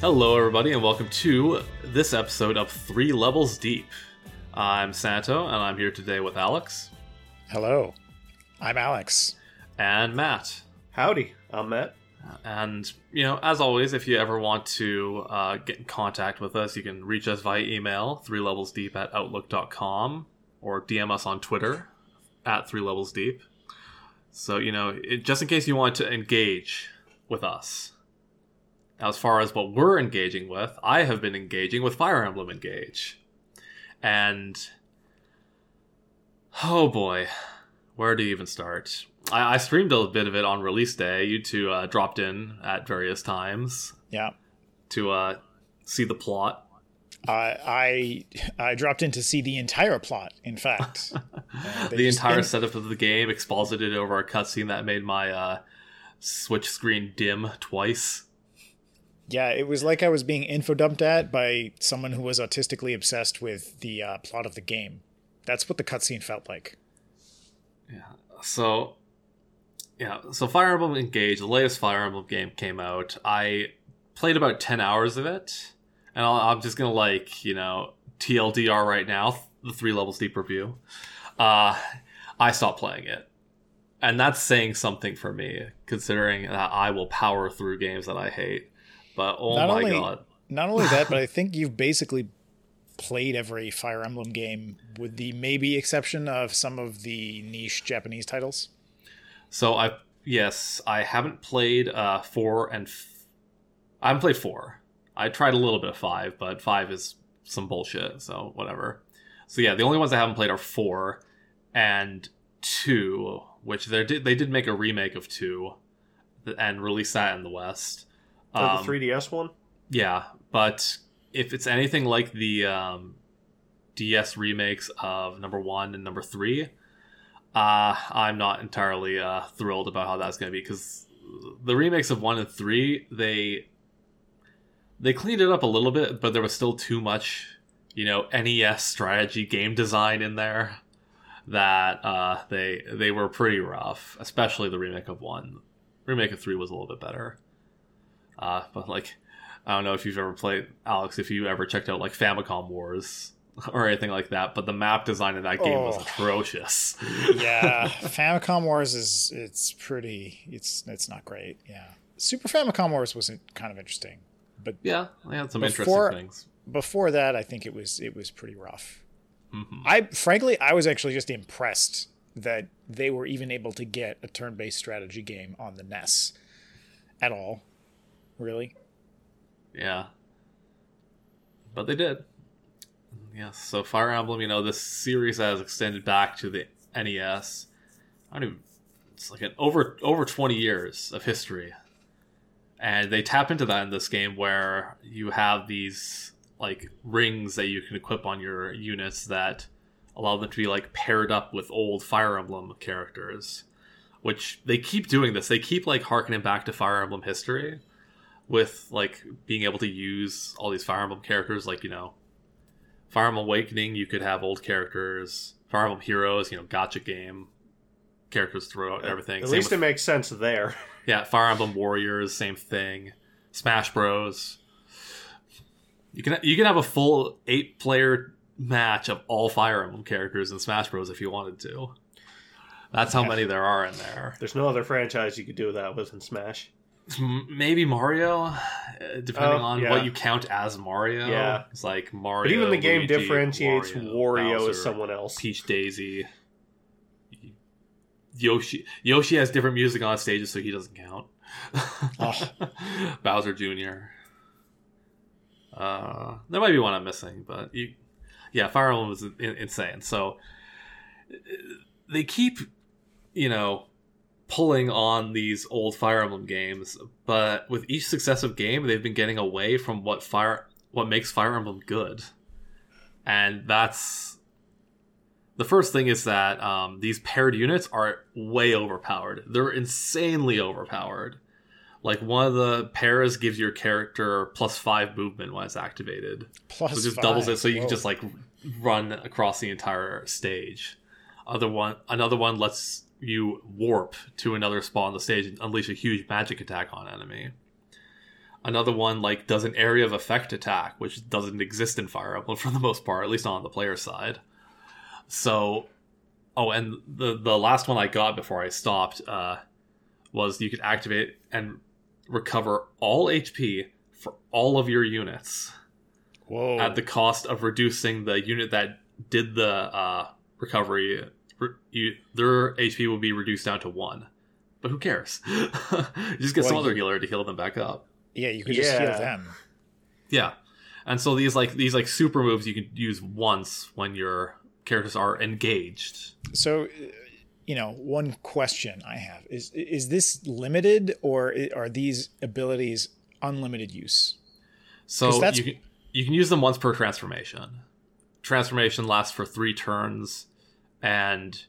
Hello, everybody, and welcome to this episode of Three Levels Deep. I'm Santo, and I'm here today with Alex Hello, I'm Alex. and Matt. Howdy, I'm Matt. And, you know, as always, if you ever want to uh, get in contact with us, you can reach us via email, three levels deep at outlook.com, or DM us on Twitter at three levels deep. So, you know, it, just in case you want to engage with us. As far as what we're engaging with, I have been engaging with Fire Emblem Engage. And. Oh boy, where do you even start? I, I streamed a bit of it on release day. You two uh, dropped in at various times Yeah, to uh, see the plot. uh, I I dropped in to see the entire plot. In fact, Uh, the entire setup of the game exposited over a cutscene that made my uh, switch screen dim twice. Yeah, it was like I was being info dumped at by someone who was autistically obsessed with the uh, plot of the game. That's what the cutscene felt like. Yeah. So, yeah, so Fire Emblem Engage, the latest Fire Emblem game came out. I played about 10 hours of it, and I'll, I'm just gonna, like, you know, TLDR right now, the three levels deep review. Uh, I stopped playing it. And that's saying something for me, considering that I will power through games that I hate. But oh Not my only- god. Not only that, but I think you've basically played every Fire Emblem game, with the maybe exception of some of the niche Japanese titles. So I yes, I haven't played uh four and f- I haven't played four. I tried a little bit of five, but five is some bullshit. So whatever. So yeah, the only ones I haven't played are four and two, which they did they did make a remake of two and release that in the West. Oh, Um, the 3DS one? yeah, but if it's anything like the um, DS remakes of number one and number three, uh, I'm not entirely uh, thrilled about how that's going to be because the remakes of one and three they they cleaned it up a little bit, but there was still too much, you know, NES strategy game design in there that uh, they they were pretty rough, especially the remake of one. Remake of three was a little bit better. Uh, but like, I don't know if you've ever played Alex, if you ever checked out like Famicom Wars or anything like that, but the map design in that game was Oh. atrocious. yeah, Famicom Wars is it's pretty it's it's not great. Yeah, Super Famicom Wars was kind of interesting, but yeah, they had some Before- interesting things. before that, I think it was it was pretty rough. Mhm. I frankly, I was actually just impressed that they were even able to get a turn-based strategy game on the NES at all. Really? Yeah. But they did. Yes, so Fire Emblem, you know, this series has extended back to the NES. I don't even, it's like an over over 20 years of history. And they tap into that in this game where you have these like rings that you can equip on your units that allow them to be like paired up with old Fire Emblem characters. Which they keep doing this. They keep like harkening back to Fire Emblem history with like being able to use all these Fire Emblem characters, like you know, Fire Emblem Awakening, you could have old characters. Fire Emblem Heroes, you know, gacha game characters throughout everything. At Same least with- it makes sense there. yeah, Fire Emblem Warriors, same thing. Smash Bros. You can you can have a full eight player match of all Fire Emblem characters in Smash Bros. if you wanted to. That's how many there are in there. There's no other franchise you could do that with in Smash. Maybe Mario, uh, depending Oh, on yeah. what you count as Mario. Yeah. it's like Mario. But even the game Luigi, differentiates Wario, Bowser, as someone else. Peach Daisy. Yoshi Yoshi has different music on stages, so he doesn't count. Oh. Bowser Jr. Uh, there might be one I'm missing, but you, yeah, Fire Emblem was insane. So uh, they keep, you know, pulling on these old Fire Emblem games, but with each successive game, they've been getting away from what fire what makes Fire Emblem good, and that's the first thing is that um, these paired units are way overpowered. They're insanely overpowered. Like one of the pairs gives your character plus five movement when it's activated. Plus So it just five. doubles it, so you Whoa. can just like run across the entire stage. Other one, another one lets you warp to another spot on the stage and unleash a huge magic attack on enemy. Another one like does an area of effect attack, which doesn't exist in Fire Emblem for the most part, at least not on the player side. So, oh, and the the last one I got before I stopped uh, was you could activate and recover all HP for all of your units Whoa. at the cost of reducing the unit that did the uh, recovery. Re- you, their HP will be reduced down to one. But who cares? you just get Well, some other healer to heal them back up. yeah, you could just heal them. Yeah, and so these like these like super moves you can use once when your characters are engaged. So, uh, you know, one question I have is: Is this limited, or are these abilities unlimited use? So that's- you can you can use them once per transformation. Transformation lasts for three turns, and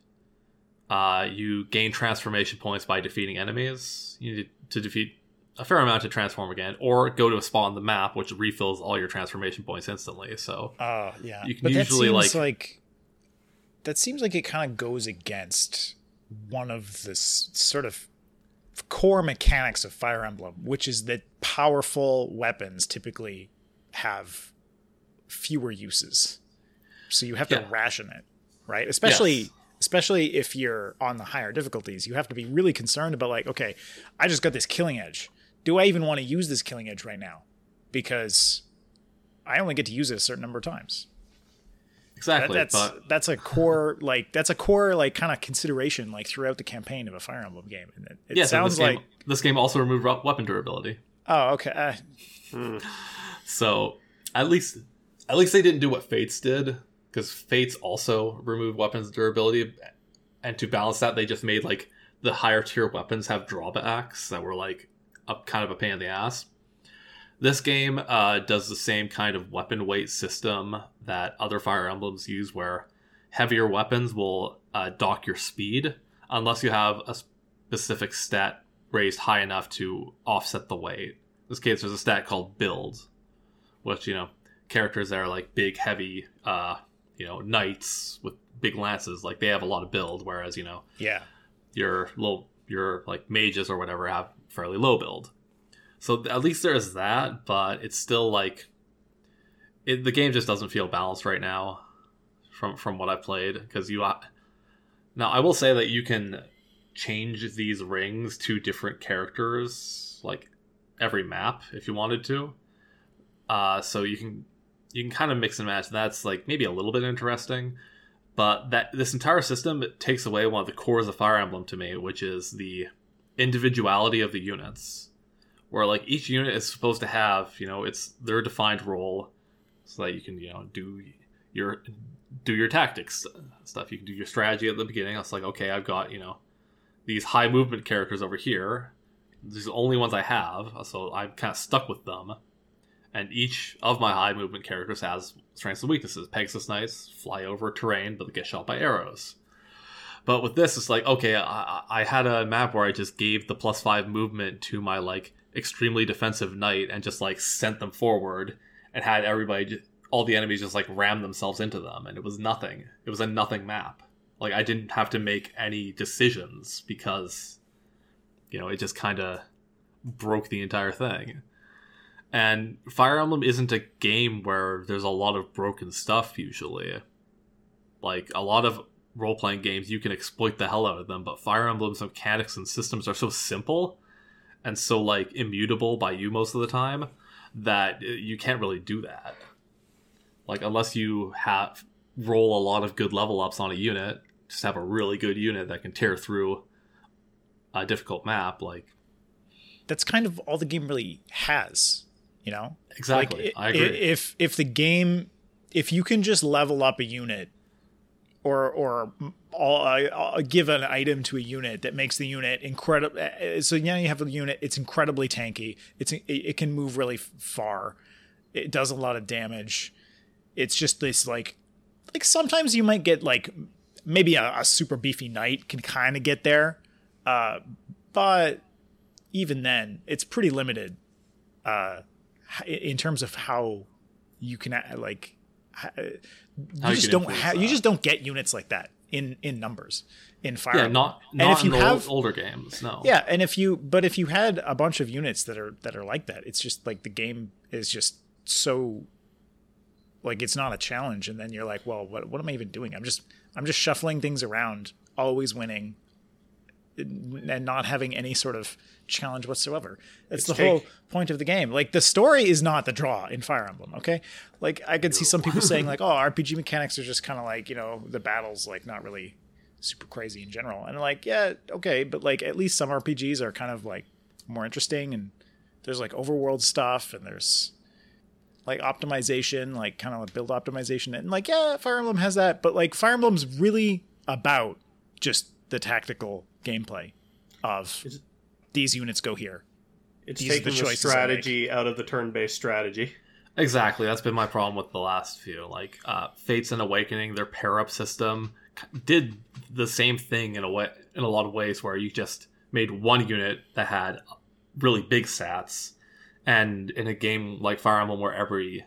uh, you gain transformation points by defeating enemies. You need to defeat a fair amount to transform again, or go to a spot on the map which refills all your transformation points instantly. So Oh, yeah. You can but usually, that seems like- like that seems like it kind of goes against one of the s- sort of core mechanics of Fire Emblem, which is that powerful weapons typically have fewer uses. So you have to Yeah. ration it, right? Especially Yes. especially if you're on the higher difficulties, you have to be really concerned about like, okay, I just got this killing edge. Do I even want to use this killing edge right now? Because I only get to use it a certain number of times. That, exactly, that's but that's a core like that's a core like kind of consideration like throughout the campaign of a Fire Emblem game. And it, it yes, sounds this game, like this game also removed weapon durability. oh okay, uh, So at least at least they didn't do what Fates did because Fates also removed weapons durability, and to balance that, they just made like the higher tier weapons have drawbacks that were like a kind of a pain in the ass. This game uh, does the same kind of weapon weight system that other Fire Emblems use, where heavier weapons will uh, dock your speed unless you have a specific stat raised high enough to offset the weight. In this case, there's a stat called build, which you know characters that are like big, heavy, uh, you know, knights with big lances, like they have a lot of build, whereas you know yeah, your little your like mages or whatever have fairly low build. So at least there's that, but it's still like it, the game just doesn't feel balanced right now from from what I've played because you now I will say that you can change these rings to different characters like every map if you wanted to. Uh, so you can you can kind of mix and match. That's like maybe a little bit interesting, but that this entire system takes away one of the cores of Fire Emblem to me, which is the individuality of the units, where like each unit is supposed to have you know it's their defined role, so that you can you know do your do your tactics stuff. You can do your strategy at the beginning. It's like okay, I've got you know these high movement characters over here. These are the only ones I have, so I'm kind of stuck with them and each of my high movement characters has strengths and weaknesses. Pegasus Knights fly over terrain, but get shot by arrows. But with this, it's like okay, I, I had a map where I just gave the plus five movement to my like extremely defensive knight and just like sent them forward and had everybody, ju- all the enemies just like ram themselves into them, and it was nothing. It was a nothing map. Like I didn't have to make any decisions because, you know, it just kind of broke the entire thing. And Fire Emblem isn't a game where there's a lot of broken stuff usually. Like a lot of role playing games, you can exploit the hell out of them, but Fire Emblem's mechanics and systems are so simple and so like immutable by you most of the time that you can't really do that. Like unless you have roll a lot of good level ups on a unit, just have a really good unit that can tear through a difficult map, like that's kind of all the game really has. You know, exactly. Like, I agree. If if the game, if you can just level up a unit, or or all, uh, uh, give an item to a unit that makes the unit incredible. So now you have a unit. It's incredibly tanky. It's it, it can move really far. It does a lot of damage. It's just this like like sometimes you might get like maybe a, a super beefy knight can kind of get there, uh, but even then it's pretty limited uh, in terms of how you can uh, like h- How you you just don't have you just don't get units like that in in numbers in Fire Yeah, Emblem. not And not if you have- older games. No. Yeah, and if you but if you had a bunch of units that are that are like that, it's just like the game is just so like it's not a challenge and then you're like, well, what what am I even doing? I'm just I'm just shuffling things around, always winning and not having any sort of challenge whatsoever. That's the take- whole point of the game. Like the story is not the draw in Fire Emblem, okay? Like I could see some people saying like, "Oh, RPG mechanics are just kind of like, you know, the battles like not really super crazy in general." And like, "Yeah, okay, but like at least some RPGs are kind of like more interesting and there's like overworld stuff and there's like optimization, like kind of like build optimization and like yeah, Fire Emblem has that, but like Fire Emblem's really about just the tactical gameplay of Is it- these units go here. It's These are the taking the, strategy out of the turn-based strategy. Exactly. That's been my problem with the last few. Like uh, Fates and Awakening, their pair up system did the same thing in a way, in a lot of ways, where you just made one unit that had really big stats, and in a game like Fire Emblem, where every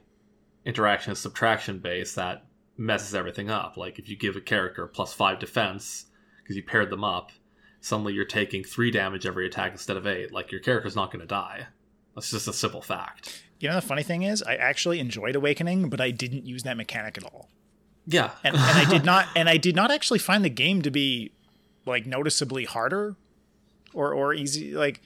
interaction is subtraction based, that messes everything up. Like if you give a character plus five defense because you paired them up, suddenly you're taking three damage every attack instead of eight. Like your character's not going to die. That's just a simple fact. You know the funny thing is, I actually enjoyed Awakening, but I didn't use that mechanic at all. Yeah, And, and I did not and I did not actually find the game to be like noticeably harder or or easy like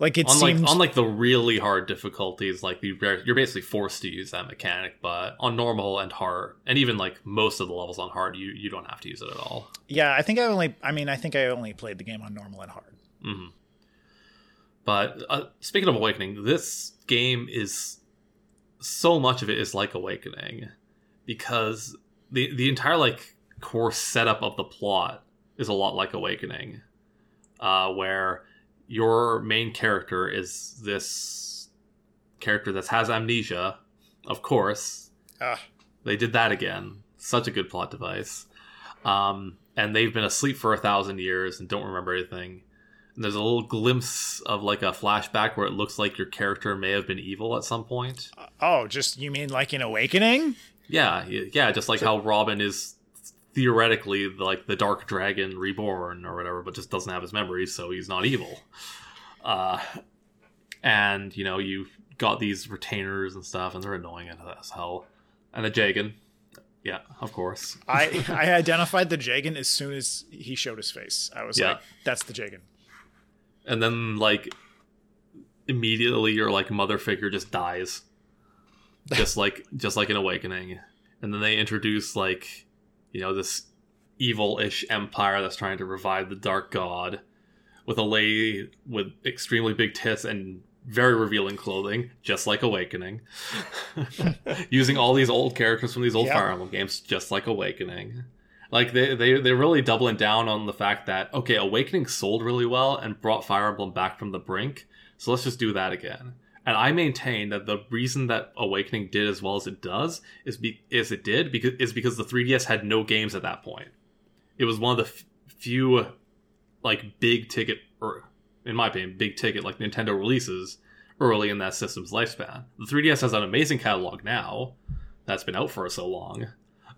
like it unlike seemed unlike the really hard difficulties, like you, you're basically forced to use that mechanic. But on normal and hard, and even like most of the levels on hard, you you don't have to use it at all. Yeah, I think I only I mean I think I only played the game on normal and hard. hmm But uh, speaking of Awakening, this game is so much of it is like Awakening because the the entire like core setup of the plot is a lot like Awakening, uh, where your main character is this character that has amnesia, of course. Ah, They did that again. Such a good plot device. Um, and they've been asleep for a thousand years and don't remember anything. And there's a little glimpse of like a flashback where it looks like your character may have been evil at some point. oh, just you mean like in Awakening? Yeah, yeah, just like how Robin is theoretically like the Dark Dragon reborn or whatever, but just doesn't have his memories, so he's not evil. Uh, and you know you've got these retainers and stuff, and they're annoying as hell. And a Jagen, yeah, of course. I I identified the Jagen as soon as he showed his face. I was Yeah. like, that's the Jagen. and then like immediately your like mother figure just dies just like just like an awakening and then they introduce like you know this evil-ish empire that's trying to revive the dark god with a lady with extremely big tits and very revealing clothing just like awakening. Using all these old characters from these old Yeah. fire emblem games just like awakening. Like they, they they're really doubling down on the fact that okay awakening sold really well and brought fire emblem back from the brink so let's just do that again and i maintain that the reason that awakening did as well as it does is be is it did because is because the 3ds had no games at that point. It was one of the f- few like big ticket or in my opinion big ticket like nintendo releases early in that system's lifespan. The 3ds has an amazing catalog now that's been out for so long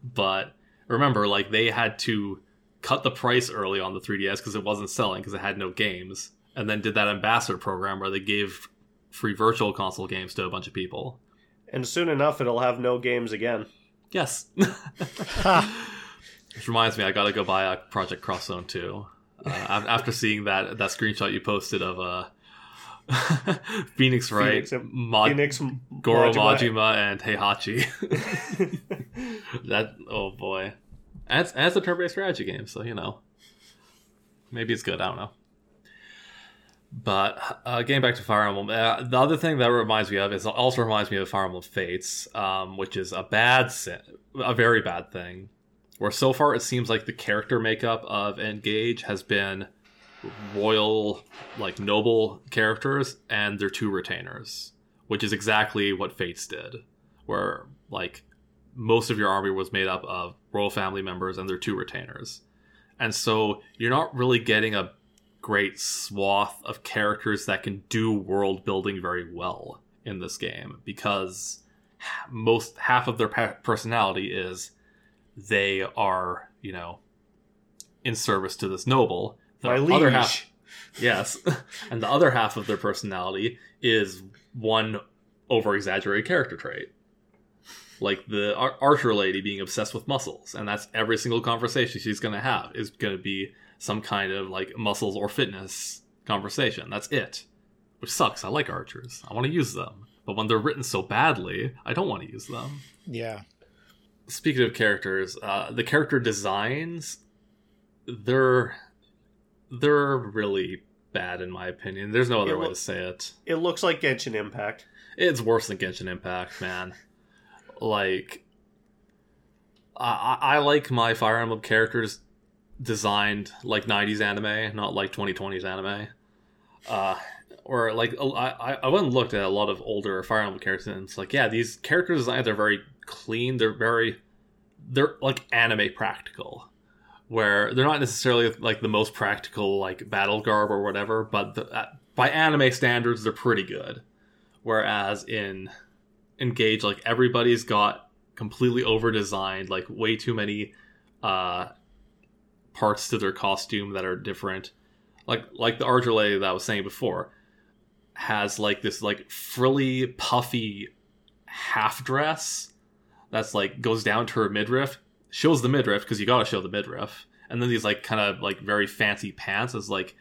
but remember like they had to cut the price early on the 3ds because it wasn't selling because it had no games and then did that ambassador program where they gave free virtual console games to a bunch of people. And soon enough, it'll have no games again. yes. Which reminds me i gotta go buy a project cross zone 2 uh, after seeing that that screenshot you posted of uh phoenix Wright Phoenix and- Mod- Phoenix, goro Majima- and heihachi. That oh boy. And it's, and it's a turn-based strategy game so you know. Maybe it's good i don't know but uh, getting back to Fire Emblem, uh, the other thing that reminds me of is also reminds me of Fire Emblem Fates, um, which is a bad, sin, a very bad thing. Where so far it seems like the character makeup of Engage has been royal, like noble characters, and their two retainers, which is exactly what Fates did. Where like most of your army was made up of royal family members and their two retainers, and so you're not really getting a great swath of characters that can do world building very well in this game because most half of their personality is they are you know, in service to this noble. The My other liege. half, yes, and the other half of their personality is one over exaggerated character trait. Like the ar- archer lady being obsessed with muscles, and that's every single conversation she's going to have is going to be some kind of like muscles or fitness conversation. That's it. Which sucks. I like archers. I want to use them. But when they're written so badly, I don't want to use them. Yeah. Speaking of characters, uh, the character designs they're they're really bad in my opinion. There's no other It way lo- to say it. It looks like Genshin Impact. It's worse than Genshin Impact, man. Like, I, I I like my Fire Emblem characters designed like 90s anime, not like 2020s anime. Uh, or like I, I I went and looked at a lot of older Fire Emblem characters, and it's like, yeah, these character designs are very clean. They're very, they're like anime practical, where they're not necessarily like the most practical like battle garb or whatever, but the, uh, by anime standards, they're pretty good. Whereas in Engage, like everybody's got completely over designed, like way too many uh, parts to their costume that are different. Like like the Archer that I was saying before has like this like frilly, puffy half dress that's like goes down to her midriff, shows the midriff because you gotta show the midriff, and then these like kind of like very fancy pants is like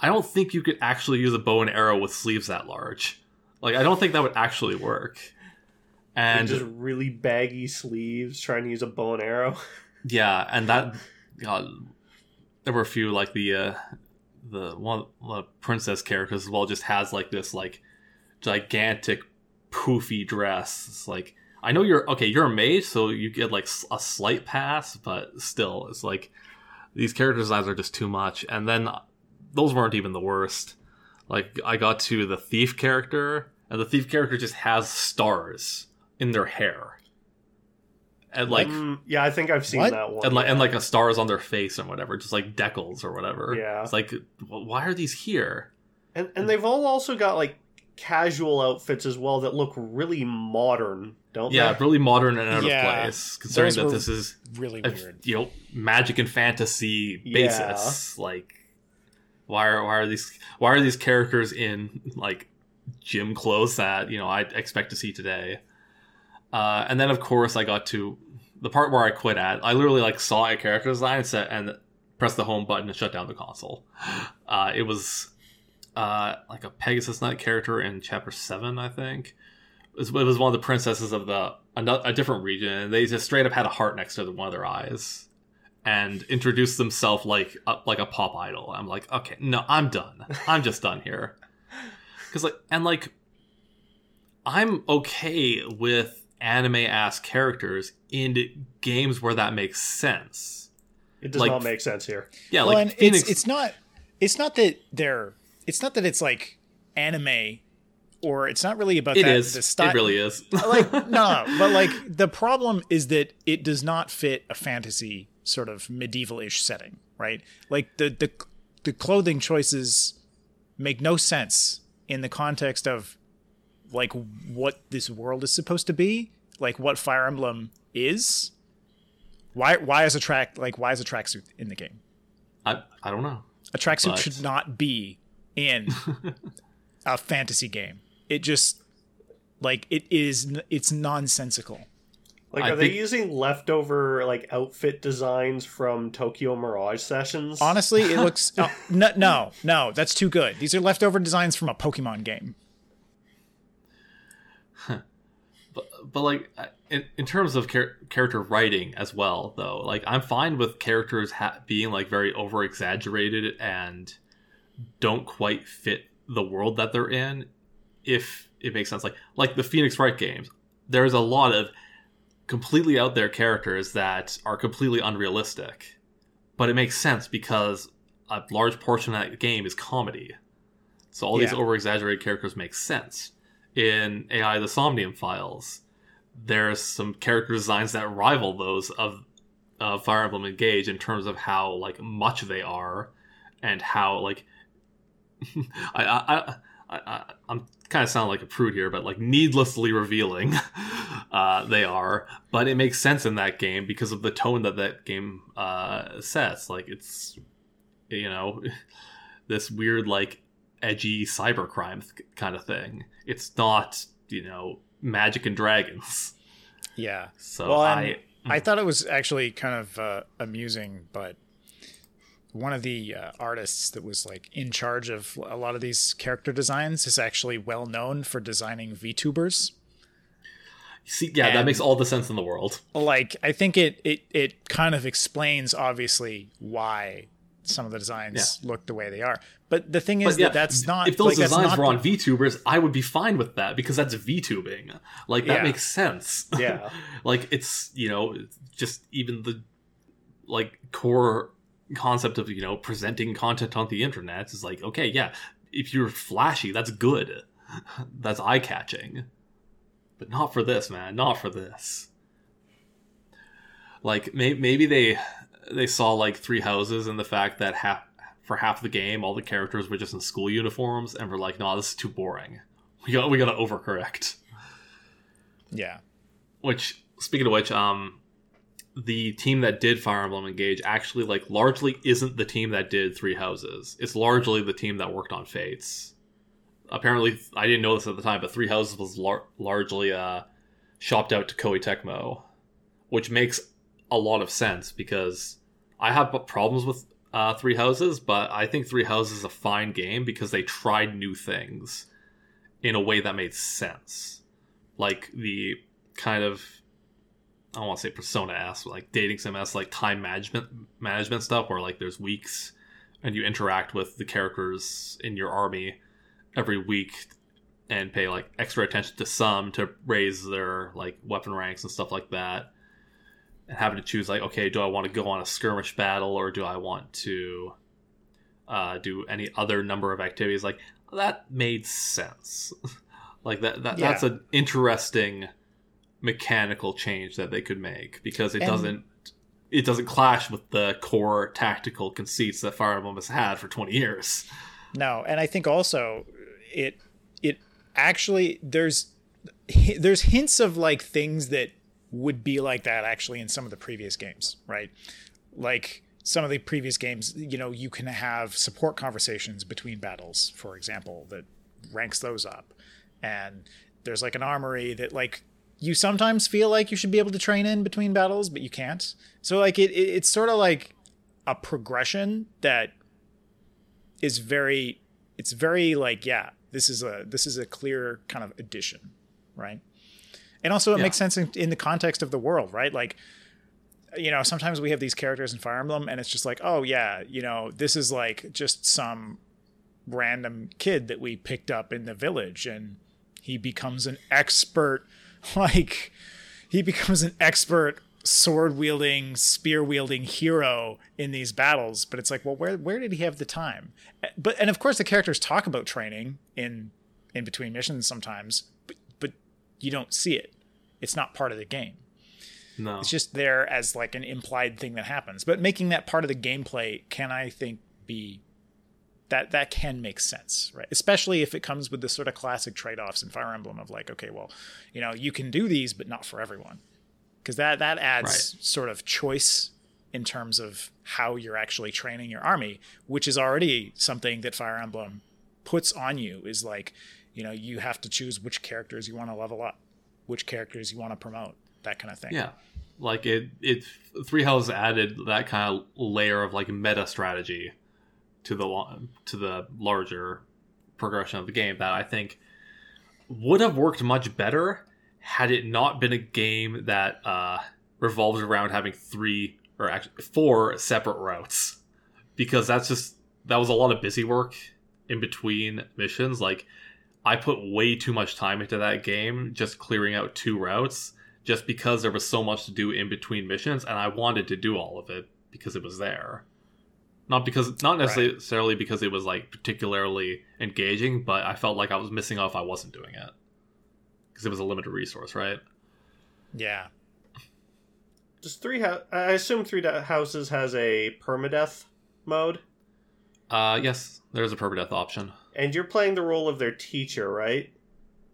I don't think you could actually use a bow and arrow with sleeves that large. Like I don't think that would actually work. And just really baggy sleeves, trying to use a bow and arrow. yeah, and that God, there were a few like the uh the one the princess characters as well just has like this like gigantic poofy dress. It's like I know you're okay, you're a mage, so you get like a slight pass, but still, it's like these character designs are just too much. And then those weren't even the worst. Like I got to the thief character, and the thief character just has stars in their hair, and like Mm, yeah, I think I've seen What? that one. and like yeah. and like a stars on their face and whatever, just like decals or whatever. Yeah. it's like why are these here? and and they've all also got like casual outfits as well that look really modern, don't Yeah, they? really modern and out Yeah, of place, considering those that this is Really a, weird. you know magic and fantasy basis. Like, why are why are these why are these characters in like gym clothes that you know I expect to see today? Uh, and then of course I got to the part where I quit at. I literally like saw a character design and set and pressed the home button and shut down the console. Uh, it was uh, like a Pegasus Knight character in chapter seven, I think. It was, it was one of the princesses of the a, different region, and they just straight up had a heart next to one of their eyes, and introduced themselves like like a pop idol. I'm like, okay, no, I'm done. I'm just done here. Because like, and like, I'm okay with anime ass characters in games where that makes sense. It does like- not make sense here. Yeah, well, like and Phoenix. it's it's not it's not that they're it's not that it's like anime or it's not really about it that is. the style It really is. like no but like the problem is that it does not fit a fantasy sort of medieval-ish setting right like the the the clothing choices make no sense in the context of like what this world is supposed to be like what fire emblem is why why is a track like why is a tracksuit in the game I, I don't know. a tracksuit But- should not be in a fantasy game. It just like it is it's nonsensical. Like, I are they think- using leftover like outfit designs from Tokyo Mirage sessions? Honestly, it looks oh, no no no, that's too good. These are leftover designs from a Pokemon game. But, like uh, in, in terms of char- character writing as well though like i'm fine with characters ha- being like very over exaggerated and don't quite fit the world that they're in if it makes sense like like the phoenix wright games there's a lot of completely out there characters that are completely unrealistic but it makes sense because a large portion of that game is comedy so all these Yeah. over exaggerated characters make sense in AI the Somnium Files, there's some character designs that rival those of uh, Fire Emblem Engage in terms of how like much they are, and how like I, I I, I, I'm kind of sound like a prude here, but like needlessly revealing, uh, they are. But it makes sense in that game because of the tone that that game uh, sets. Like it's, you know, this weird like edgy cybercrime th- kind of thing. It's not you know magic and dragons. Yeah. So Well, I. I thought it was actually kind of uh, amusing, but one of the uh, artists that was like in charge of a lot of these character designs is actually well known for designing VTubers. See, yeah, that makes all the sense in the world. Like, I think it it it kind of explains obviously why some of the designs look the way they are. But the thing is yeah, that that's not if those like, designs not were on VTubers, I would be fine with that because that's VTubing. Like that Yeah. makes sense. Yeah. like it's you know just even the like core concept of you know presenting content on the internet is like okay yeah if you're flashy that's good that's eye catching but not for this man not for this like may- maybe they they saw like three houses and the fact that half for half the game all the characters were just in school uniforms and were like no this is too boring. We got we got to overcorrect. Yeah. which speaking of which um the team that did fire emblem engage actually like largely isn't the team that did three houses. It's largely the team that worked on fates. Apparently i didn't know this at the time but three houses was lar- largely uh shopped out to koei tecmo which makes a lot of sense because i have problems with uh, three houses but i think three houses is a fine game because they tried new things in a way that made sense. Like the kind of I don't want to say persona s like dating sim s like time management management stuff where like there's weeks and you interact with the characters in your army every week and pay like extra attention to some to raise their like weapon ranks and stuff like that and having to choose like okay do i want to go on a skirmish battle or do i want to uh, do any other number of activities like that made sense like that, that Yeah. that's an interesting mechanical change that they could make because it And- doesn't it doesn't clash with the core tactical conceits that Fire Emblem has had for 20 years. No, and I think also it it actually there's there's hints of like things that would be like that actually in some of the previous games, right? Like some of the previous games, you know, you can have support conversations between battles, for example, that ranks those up. And there's like an armory that like you sometimes feel like you should be able to train in between battles, but you can't. So like it, it it's sort of like a progression that is very it's very like yeah this is a this is a clear kind of addition right and also it Yeah. makes sense in, in the context of the world right? Like you know sometimes we have these characters in fire emblem and it's just like oh yeah you know this is like just some random kid that we picked up in the village and he becomes an expert like he becomes an expert sword wielding spear wielding hero in these battles. But it's like well where where did he have the time? Eh, but and of course the characters talk about training in in between missions sometimes but but you don't see it it's not part of the game. No. it's just there as like an implied thing that happens. But making that part of the gameplay can i think be that that can make sense right? Especially if it comes with the sort of classic trade-offs in fire emblem of like okay well you know you can do these but not for everyone. Because that that adds sort of choice in terms of how you're actually training your army which is already something that fire emblem puts on you is like you know you have to choose which characters you want to level up which characters you want to promote that kind of thing. Yeah. Like it it Three Houses added that kind of layer of like meta strategy to the to the larger progression of the game that I think would have worked much better had it not been a game that uh, revolves around having three or actually four separate routes. Because that's just that was a lot of busy work in between missions. Like I put way too much time into that game just clearing out two routes just because there was so much to do in between missions and I wanted to do all of it because it was there. Not because not necessarily because it was like particularly engaging, but I felt like I was missing out if I wasn't doing it. Because it was a limited resource, right? yeah Does three hou- I assume three Da- houses has a permadeath mode. Uh yes, there's a permadeath option. And you're playing the role of their teacher, right?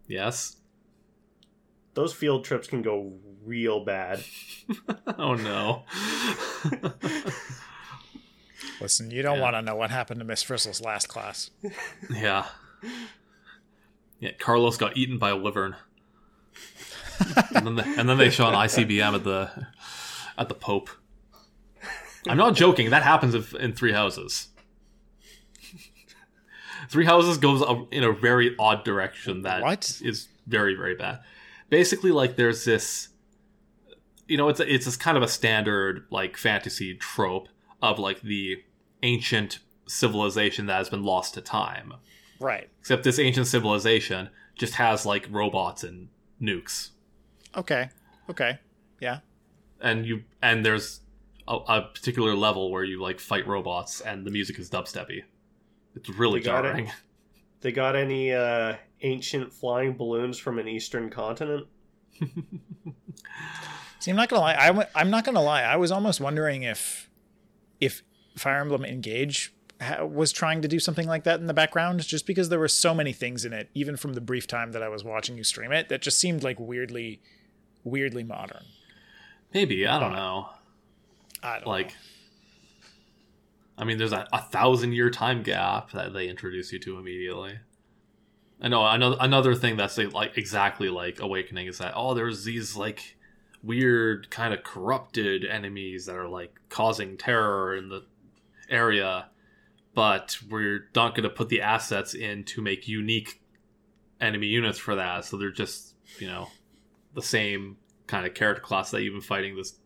Yes. Those field trips can go real bad. oh no. Listen, you don't Yeah. want to know what happened to Miss Frizzle's last class. yeah. Yeah, Carlos got eaten by a wyvern. and, then the, and then they show an ICBM at the at the Pope. I'm not joking. That happens if, in Three Houses. Three Houses goes in a very odd direction that What? is very very bad. Basically, like there's this, you know, it's a, it's this kind of a standard like fantasy trope of like the ancient civilization that has been lost to time. Right. Except this ancient civilization just has like robots and nukes, Okay. Okay. Yeah. and you and there's a, a particular level where you like fight robots, and the music is dubsteppy. It's really You got it. They got any uh, ancient flying balloons from an eastern continent? See, I'm not gonna lie. I w- I'm not gonna lie. I was almost wondering if if Fire Emblem Engage ha- was trying to do something like that in the background, just because there were so many things in it, even from the brief time that I was watching you stream it, that just seemed like weirdly, weirdly modern. Maybe I don't know. I don't Like, know. I mean, there's a, a thousand year time gap that they introduce you to immediately. I know another another thing that's like exactly like Awakening is that oh, there's these like weird kind of corrupted enemies that are like causing terror in the area, but we're not going to put the assets in to make unique enemy units for that. So they're just you know the same kind of character class that you've been fighting this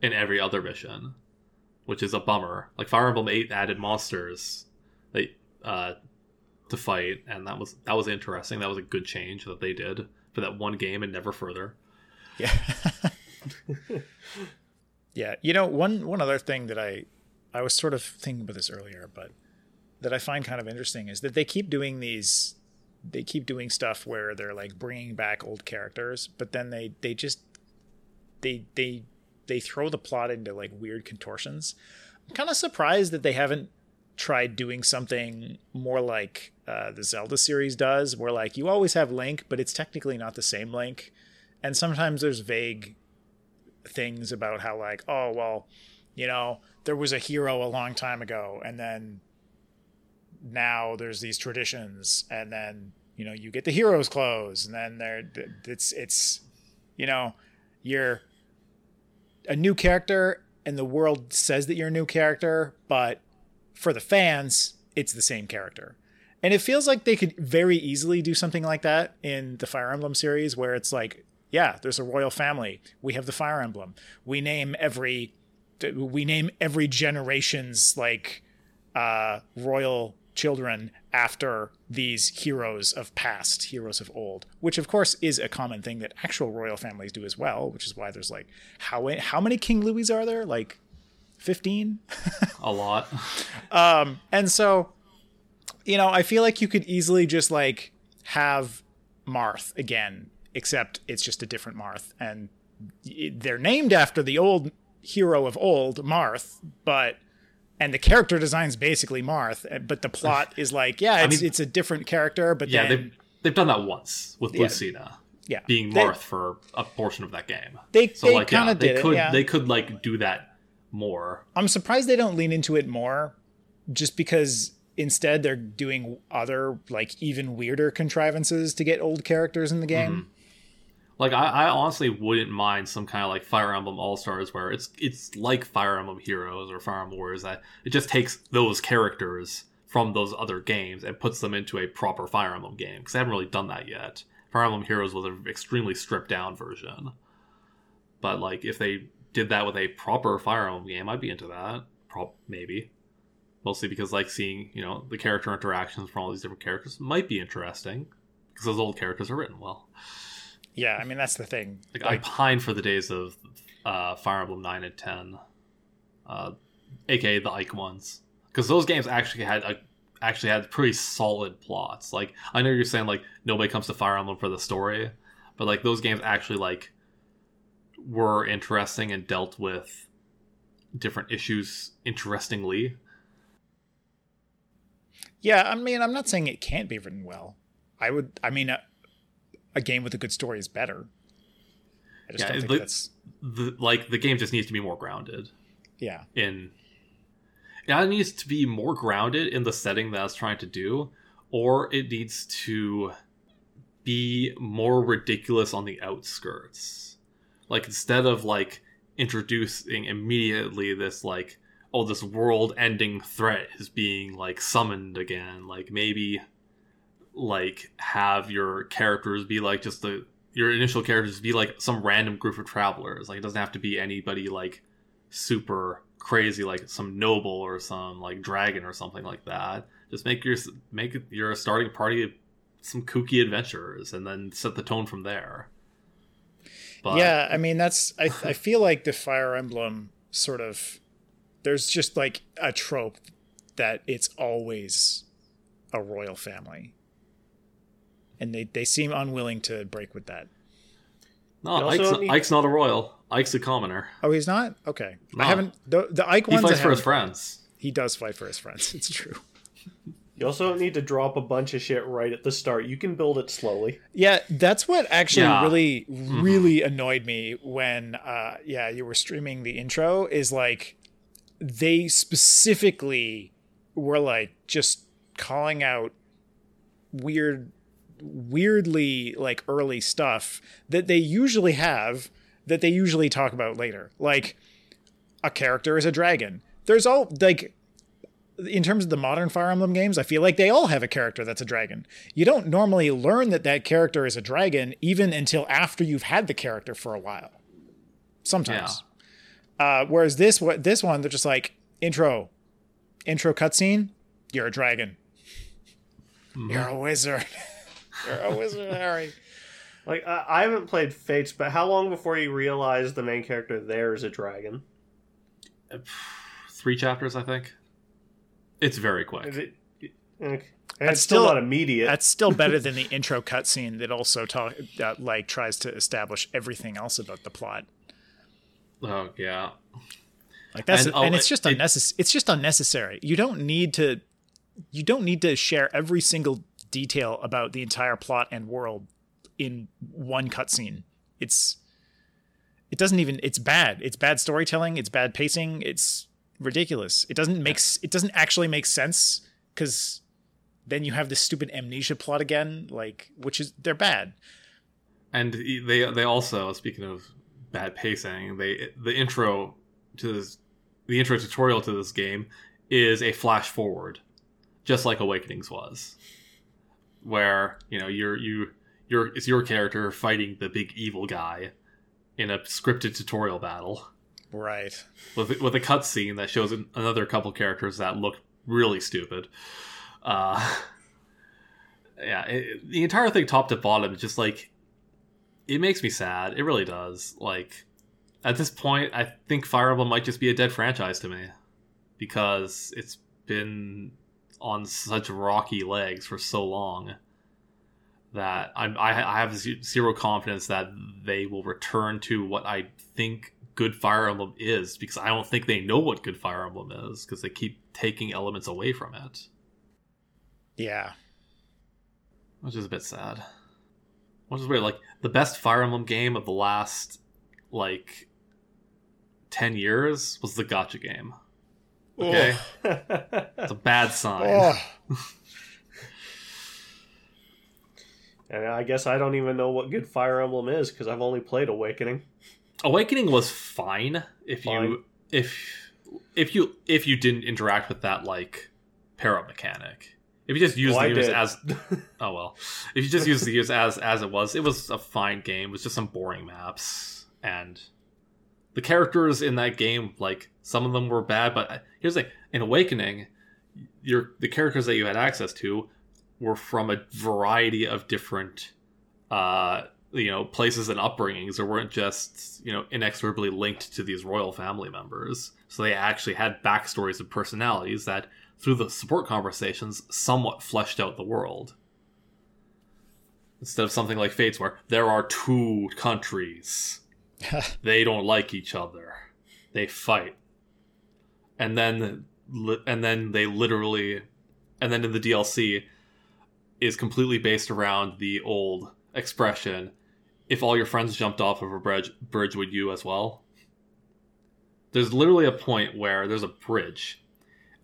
in every other mission which is a bummer. Like Fire Emblem Eight added monsters, they uh, to fight, and that was that was interesting. That was a good change that they did for that one game and never further. Yeah. yeah. You know, one one other thing that I I was sort of thinking about this earlier, but that I find kind of interesting is that they keep doing these they keep doing stuff where they're like bringing back old characters, but then they they just they they they throw the plot into like weird contortions. I'm kind of surprised that they haven't tried doing something more like uh, the Zelda series does, where like you always have Link, but it's technically not the same Link and sometimes there's vague things about how like oh well you know there was a hero a long time ago and then now there's these traditions and then you know you get the hero's clothes and then there it's it's you know you're a new character and the world says that you're a new character but for the fans it's the same character and it feels like they could very easily do something like that in the Fire Emblem series where it's like, yeah, there's a royal family. We have the Fire Emblem. We name every we name every generation's like uh royal children after these heroes of past, heroes of old, which of course is a common thing that actual royal families do as well, which is why there's like how how many King Louis are there? Like 15? A lot. Um, and so, you know, I feel like you could easily just like have Marth again, except it's just a different Marth, and they're named after the old hero of old, Marth, but and the character design's basically Marth, uh, but the plot is like, yeah, it's mean- it's a different character, but Yeah, then they've they've done that once with Yeah. Lucina yeah, being They- Marth for a portion of that game. They So they like, kind yeah, of they did could it. Yeah. they could like do that more. I'm surprised they don't lean into it more, just because instead they're doing other like even weirder contrivances to get old characters in the game. Like I, I honestly wouldn't mind some kind of like Fire Emblem All Stars where it's it's like Fire Emblem Heroes or Fire Emblem Warriors that it just takes those characters from those other games and puts them into a proper Fire Emblem game because I haven't really done that yet. Fire Emblem Heroes was an extremely stripped down version, but like if they did that with a proper Fire Emblem game, I'd be into that. Maybe, mostly because like seeing you know the character interactions from all these different characters might be interesting because those old characters are written well. Yeah, I mean that's the thing. Like, I pine for the days of uh, Fire Emblem Nine and Ten, uh, aka the Ike ones, because those games actually had a actually had pretty solid plots. Like I know you're saying like nobody comes to Fire Emblem for the story, but like those games actually like were interesting and dealt with different issues interestingly. Yeah, I mean, I'm not saying it can't be written well. I would. I mean, a, game with a good story is better. I just Yeah, don't think the- that's. The, like the game just needs to be more grounded Yeah, in. Yeah, it needs to be more grounded in the setting that it's trying to do, or it needs to be more ridiculous on the outskirts. Like instead of like introducing immediately this like oh this world-ending threat is being like summoned again, like maybe like have your characters be like just the your initial characters be like some random group of travelers. Like it doesn't have to be anybody like super crazy like some noble or some like dragon or something like that. Just make your make your starting party some kooky adventurers and then set the tone from there. But yeah. I mean, that's. I I feel like the Fire Emblem sort of. There's just like a trope that it's always a royal family, and they they seem unwilling to break with that. no, Ike's, don't need- Ike's not a royal. Ike's a commoner. Oh, he's not. Okay, No. I haven't. The, the Ike He ones. I fights for his friends. He does fight for his friends. It's true. You also don't need to drop a bunch of shit right at the start. You can build it slowly. Yeah, that's what actually Yeah. really, really annoyed me when, uh, yeah, you were streaming the intro. Is like they specifically were like just calling out weird, weirdly like early stuff that they usually have that they usually talk about later. Like a character is a dragon. There's all like in terms of the modern Fire Emblem games, I feel like they all have a character that's a dragon. You don't normally learn that that character is a dragon even until after you've had the character for a while. Sometimes. Uh, whereas this what this one, they're just like intro, intro cutscene. You're a dragon. You're a wizard. You're a wizard, Harry. Like I, I haven't played Fates, but how long before you realize the main character there is a dragon? Three chapters, I think. It's very quick. Is it? Okay. And That's it's still, still- not immediate. That's still better than the intro cutscene that also talk that like tries to establish everything else about the plot. Oh yeah. Like that's And, and, oh, it's just it- unnecessary. It's just unnecessary. You don't need to. You don't need to share every single detail about the entire plot and world in one cutscene. It's. It doesn't even. It's bad. It's bad storytelling. It's bad pacing. It's ridiculous. It doesn't make. It doesn't actually make sense because then you have this stupid amnesia plot again. Like, which is they're bad. And they they also speaking of bad pacing, they the intro to this the intro tutorial to this game is a flash forward, just like Awakenings was, where you know you're you you're it's your character fighting the big evil guy in a scripted tutorial battle Right. with with a cutscene that shows another couple characters that look really stupid. Uh, yeah, it, the entire thing, top to bottom, is just like it makes me sad. It really does. Like at this point, I think Fire Emblem might just be a dead franchise to me because it's been on such rocky legs for so long that I'm, I, I have zero confidence that they will return to what I think good Fire Emblem is because I don't think they know what good Fire Emblem is because they keep taking elements away from it, Yeah. which is a bit sad. Which is weird. Like the best Fire Emblem game of the last like ten years was the gacha game. Okay, it's a bad sign. Oh. and I guess I don't even know what good Fire Emblem is because I've only played Awakening. Awakening was fine if Fine. you if if you if you didn't interact with that like pair up mechanic. If you just used Well, the units did. as oh well, if you just used the units as as it was, it was a fine game. It was just some boring maps and the characters in that game like some of them were bad, but here's the thing: in Awakening, your the characters that you had access to were from a variety of different uh you know places and upbringings. Or weren't just you know inexorably linked to these royal family members. So they actually had backstories and personalities that through the support conversations somewhat fleshed out the world. Instead of something like fates where there are two countries. They don't like each other. They fight and then and then they literally and then in the DLC is completely based around the old expression if all your friends jumped off of a bridge, bridge would you as well? There's literally a point where there's a bridge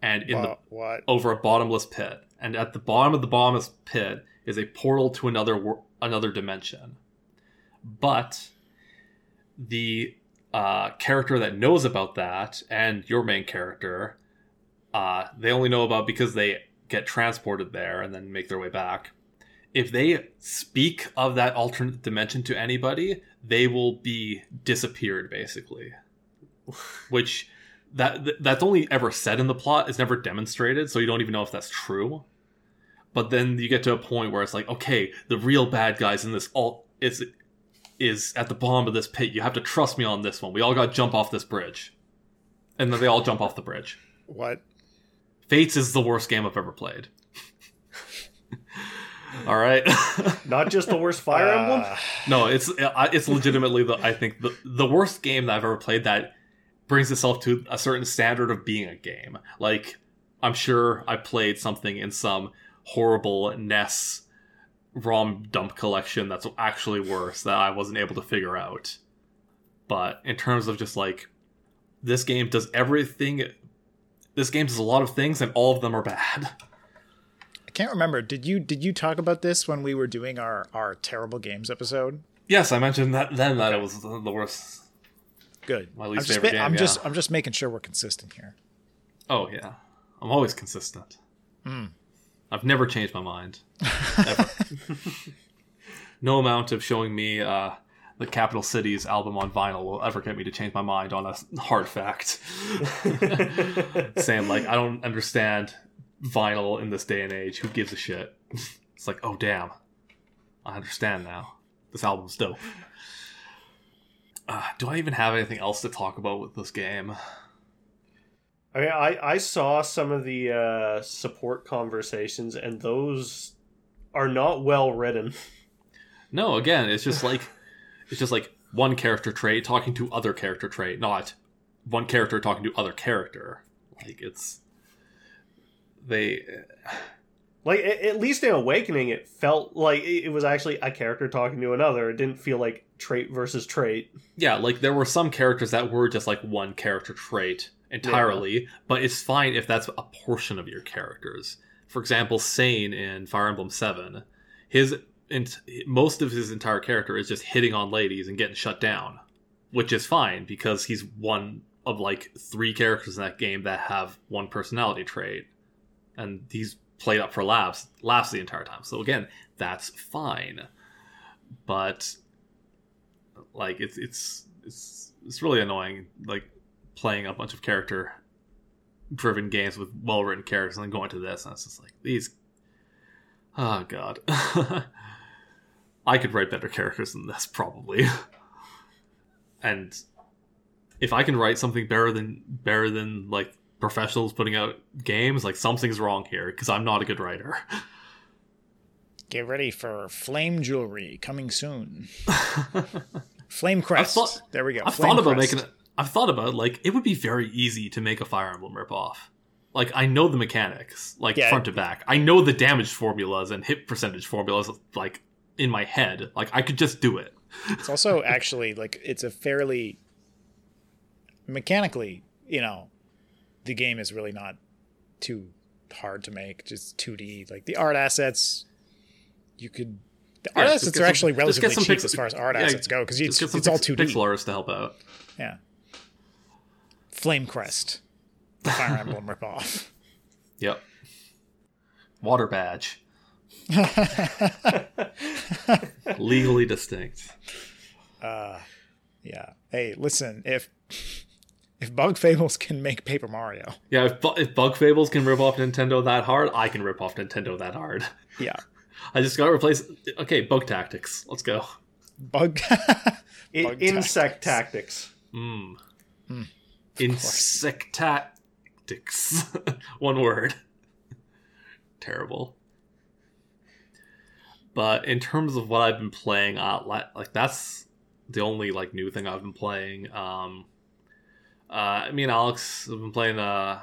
and in the what? over a bottomless pit, and at the bottom of the bottomless pit is a portal to another another dimension. But the uh, character that knows about that, and your main character, uh, they only know about because they get transported there and then make their way back. If they speak of that alternate dimension to anybody, they will be disappeared basically. Which that that's only ever said in the plot it's never demonstrated so you don't even know if that's true but then you get to a point where it's like okay the real bad guys in this all is is at the bottom of this pit you have to trust me on this one we all got to jump off this bridge and then they all jump off the bridge What? fates is the worst game i've ever played all right Not just the worst Fire Emblem. Uh, No, it's it's legitimately the I think the the worst game that I've ever played that brings itself to a certain standard of being a game. Like I'm sure I played something in some horrible NES ROM dump collection that's actually worse that I wasn't able to figure out. But in terms of just like this game does everything this game does a lot of things and all of them are bad. I can't remember. Did you did you talk about this when we were doing our our terrible games episode? Yes, I mentioned that then that it was the worst. Good. My least I'm just, favorite ma- game, I'm just. I'm just making sure we're consistent here. Oh yeah, I'm always consistent. Hmm. I've never changed my mind. Ever. no amount of showing me uh, the Capital Cities album on vinyl will ever get me to change my mind on a hard fact. Saying like I don't understand vinyl in this day and age. Who gives a shit? It's like oh damn, I understand now. This album's dope. Uh, do I even have anything else to talk about with this game? I mean, I, I saw some of the uh, support conversations, and those are not well written. No, again, it's just like it's just like one character trait talking to other character trait, not one character talking to other character. Like it's they Like at least in Awakening, it felt like it it was actually a character talking to another. It didn't feel like trait versus trait. yeah, like there were some characters that were just like one character trait entirely, but it's fine if that's a portion of your characters. For example, Sain in Fire Emblem 7, his most of his entire character is just hitting on ladies and getting shut down, which is fine because he's one of like three characters in that game that have one personality trait, and he's played up for laughs laughs the entire time. So again, that's fine, but like it's it's it's it's really annoying like playing a bunch of character driven games with well written characters and then going to this and it's just like these oh god i could write better characters than this probably and if i can write something better than better than like professionals putting out games like something's wrong here because i'm not a good writer Get ready for flame jewelry coming soon. Flame crest. thought- there we go. I've Flame thought about crest. making it. I've thought about like it would be very easy to make a Fire Emblem ripoff. Like I know the mechanics, like Yeah. front to back. I know the damage formulas and hit percentage formulas, like in my head. Like I could just do it. It's also actually like it's a fairly mechanically, you know, the game is really not too hard to make. Just 2D. Like the art assets, you could. The art Yeah, just assets are some- actually relatively cheap pixel- as far as art yeah, assets go because it's, Just get some it's all 2D. pixel artists to help out. Yeah. Flame Crest, the Fire Emblem ripoff. Yep. Water badge, legally distinct. Uh, Yeah. Hey, listen, if if Bug Fables can make Paper Mario, Yeah, if, Bu- if Bug Fables can rip off Nintendo that hard, I can rip off Nintendo that hard. yeah, I just got to replace. Okay, Bug Tactics. Let's go. Bug. I- Bug insect tactics. Mm. Insect tactics. One word. Terrible. But in terms of what I've been playing, uh, like, like that's the only like new thing I've been playing. Um, uh, me and Alex have been playing uh,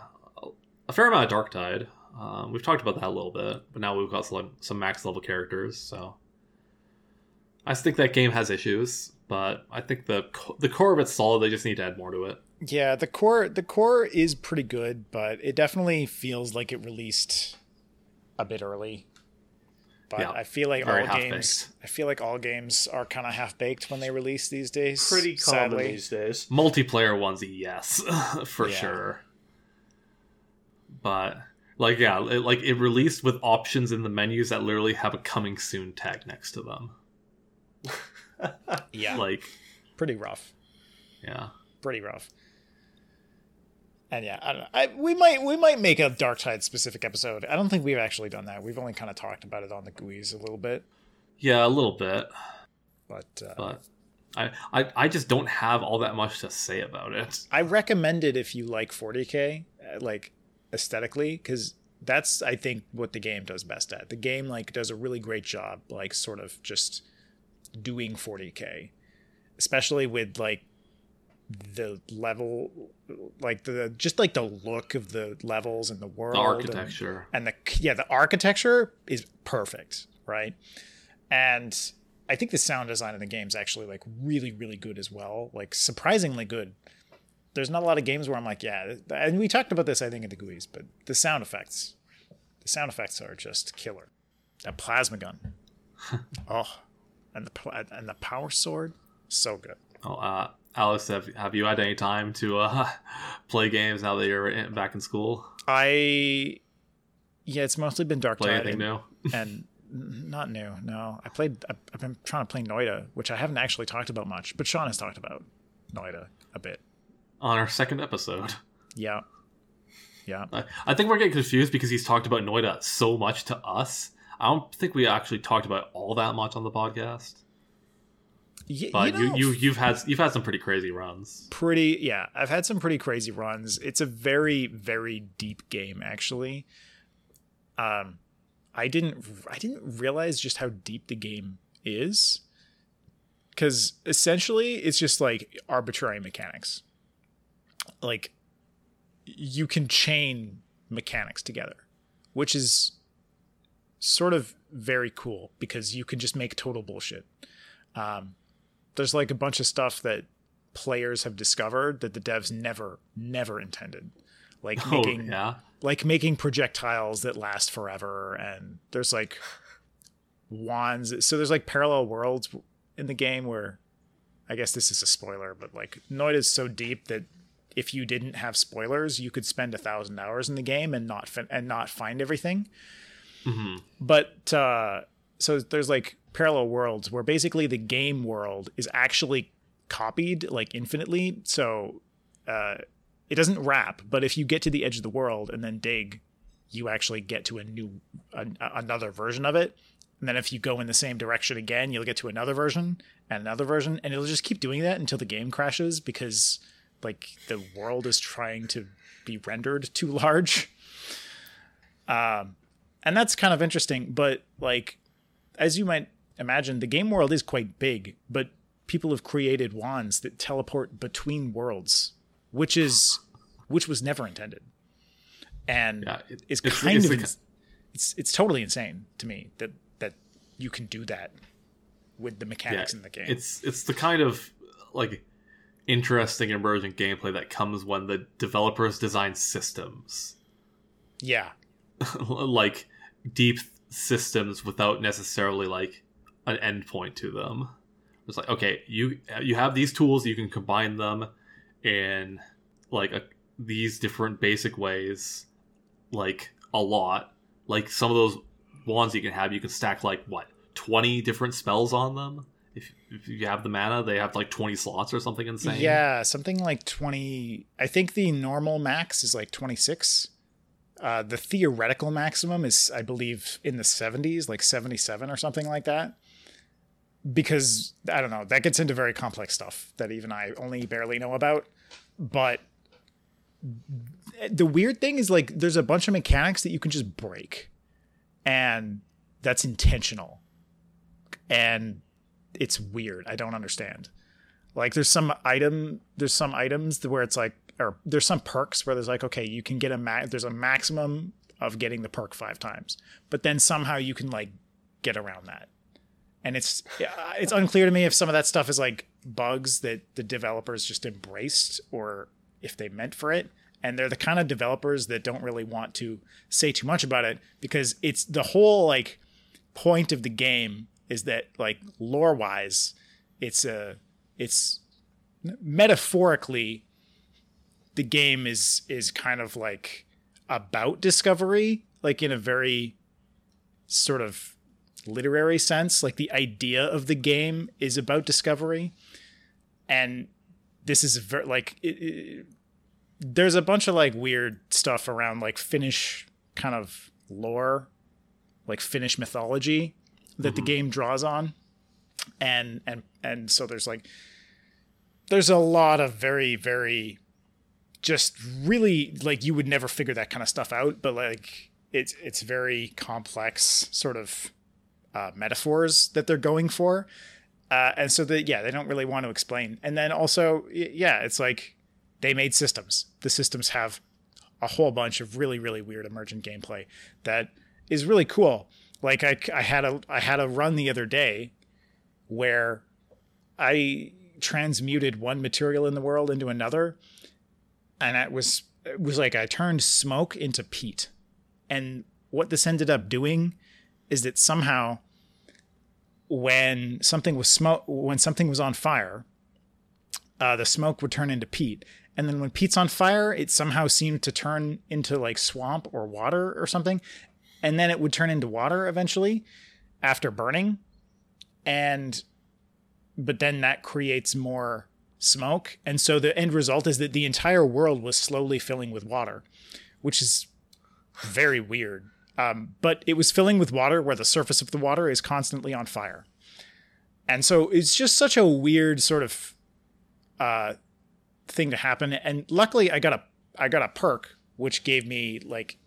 a fair amount of Darktide. Um, we've talked about that a little bit, but now we've got some, some max level characters. So I think that game has issues, but I think the the core of it's solid. They just need to add more to it. Yeah, the core the core is pretty good, but it definitely feels like it released a bit early. But Yeah, I feel like all half-baked. games I feel like all games are kind of half baked when they release these days. Pretty common sadly. these days. Multiplayer ones, yes, for Yeah. sure. But like, yeah, it, like it released with options in the menus that literally have a coming soon tag next to them. Yeah, Like, pretty rough. yeah. Pretty rough. And yeah, I don't know. I, we might we might make a Darktide specific episode. I don't think we've actually done that. We've only kind of talked about it on the GUIs a little bit, Yeah, a little bit, but uh, but I, I I just don't have all that much to say about it. I recommend it if you like 40k, uh, like aesthetically, because that's I think what the game does best at. The game like does a really great job, like sort of just doing 40k, especially with like the level, like the just like the look of the levels and the world, The and- architecture. and the yeah the architecture is perfect right? And i think the sound design in the game is actually like really really good as well like surprisingly good. There's not a lot of games where i'm like yeah and we talked about this i think in the GUIs but the sound effects the sound effects are just killer. That plasma gun. Oh and the and the power sword so good. Oh, uh, Alex, have, have you had any time to uh, play games now that you're in, back in school? i yeah it's mostly been dark Play tide anything and- new? and not new. No, I played. I've I've been trying to play Noita, which I haven't actually talked about much, but Sean has talked about Noita a bit. On our second episode. Yeah, yeah. I, I think we're getting confused because he's talked about Noita so much to us. I don't think we actually talked about all that much on the podcast. Y- But you, know, you, you have had you've had some pretty crazy runs. pretty. Yeah, I've had some pretty crazy runs. It's a very very deep game actually. Um, I didn't I didn't realize just how deep the game is. Because essentially, it's just like arbitrary mechanics. Like, you can chain mechanics together, which is sort of very cool because you can just make total bullshit. Um, there's like a bunch of stuff that players have discovered that the devs never, never intended. Like Oh making yeah, like making projectiles that last forever and there's like wands. So there's like parallel worlds in the game where i guess this is a spoiler but like noid is so deep that if you didn't have spoilers you could spend a thousand hours in the game and not fin- and not find everything. Hmm but uh so there's like parallel worlds where basically the game world is actually copied like infinitely. So uh it doesn't wrap but if you get to the edge of the world and then dig you actually get to a new an another version of it. And then if you go in the same direction again you'll get to another version and another version and it'll just keep doing that until the game crashes because like the world is trying to be rendered too large. Um and that's kind of interesting but like as you might imagine the game world is quite big but people have created wands that teleport between worlds which is which was never intended. And yeah. it- it's, it's- kind it's of ins- it's it's totally insane to me that that you can do that with the mechanics in the game. It's it's the kind of like interesting emergent gameplay that comes when the developers design systems. Yeah. Like deep systems without necessarily like an endpoint to them. It's like okay, you you have these tools, you can combine them in like a, these different basic ways, like a lot. Like some of those wands you can have, you can stack like what twenty different spells on them. If if you have the mana, they have like twenty slots or something insane. Yeah, something like 20. I think the normal max is like 26. Uh, the theoretical maximum is, I believe, in the 70s, like 77 or something like that. Because, I don't know, that gets into very complex stuff that even I only barely know about. But the weird thing is, like, there's a bunch of mechanics that you can just break. And that's intentional. And it's weird. I don't understand. Like there's some item, there's some items where it's like, or there's some perks where there's like, okay, you can get a ma- there's a maximum of getting the perk five times. But then somehow you can like get around that. And it's uh, it's unclear to me if some of that stuff is like bugs that the developers just embraced or if they meant for it. And they're the kind of developers that don't really want to say too much about it because it's the whole like point of the game is that like lore wise, it's a it's metaphorically the game is is kind of like about discovery like in a very sort of literary sense like the idea of the game is about discovery. And this is very like it, it, there's a bunch of like weird stuff around like finnish kind of lore like finnish mythology that the mm-hmm. game draws on. And and and so there's like there's a lot of very very just really like you would never figure that kind of stuff out but like it's it's very complex sort of uh, metaphors that they're going for. Uh, and so that yeah they don't really want to explain. And then also yeah it's like they made systems. The systems have a whole bunch of really really weird emergent gameplay that is really cool. Like I, I had a i had a run the other day where i transmuted one material in the world into another and it was it was like i turned smoke into peat. And what this ended up doing is that somehow when something was smoke when something was on fire uh, the smoke would turn into peat. And then when peat's on fire it somehow seemed to turn into like swamp or water or something. And then it would turn into water eventually after burning. And but then that creates more smoke. And so the end result is that the entire world was slowly filling with water which is very weird um, but it was filling with water where the surface of the water is constantly on fire. And so it's just such a weird sort of uh, thing to happen. And luckily i got a i got a perk which gave me like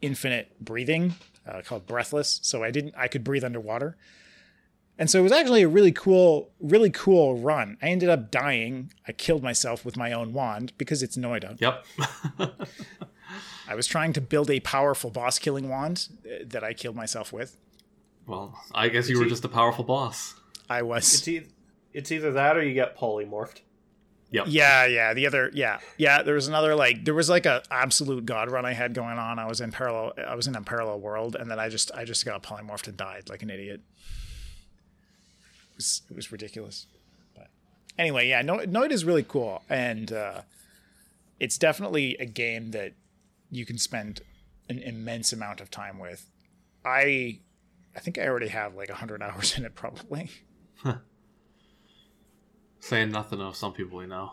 infinite breathing uh, called breathless. So i didn't i could breathe underwater. And so it was actually a really cool really cool run. I ended up dying. I killed myself with my own wand because it's noita. Yep. i was trying to build a powerful boss killing wand uh, that i killed myself with well, I guess you were e- just a powerful boss. i was It's, e- it's either that or you get polymorphed. Yep. Yeah, yeah. The other, yeah, yeah. There was another like there was like a absolute god run I had going on. I was in parallel. I was in a parallel world, and then I just I just got polymorphed and died like an idiot. It was it was ridiculous. But anyway, yeah. No, Noid is really cool, and uh, it's definitely a game that you can spend an immense amount of time with. I I think I already have like hundred hours in it probably. Saying nothing of some people we know.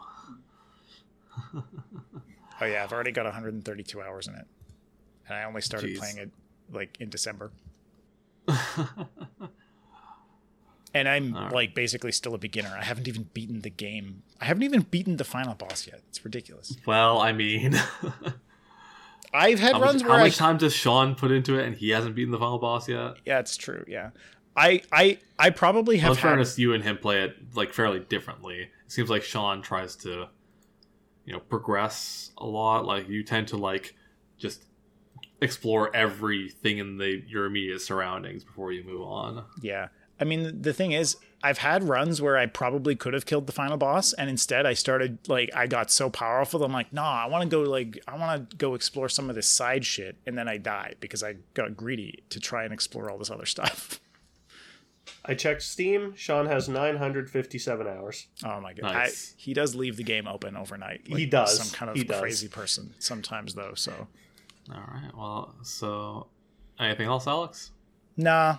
Oh yeah, I've already got 132 hours in it, and I only started Jeez. playing it like in December. and I'm Alright. like basically still a beginner. I haven't even beaten the game. I haven't even beaten the final boss yet. It's ridiculous. Well, I mean, I've had how, runs much, where how I much time does Sean put into it, and he hasn't beaten the final boss yet? yeah, it's true. Yeah, I I I probably In have had, fairness, you and him play it like fairly differently. It seems like Sean tries to, you know, progress a lot. Like you tend to like just explore everything in the your immediate surroundings before you move on. Yeah. I mean, the thing is, I've had runs where I probably could have killed the final boss, and instead I started like I got so powerful. I'm like, nah, I want to go like I want to go explore some of this side shit, and then I die because I got greedy to try and explore all this other stuff. I checked Steam. Sean has 957 hours. Oh my god, Nice. I, he does leave the game open overnight. He does. Some kind of He does. crazy person sometimes though. So All right. Well, so anything else, Alex? nah,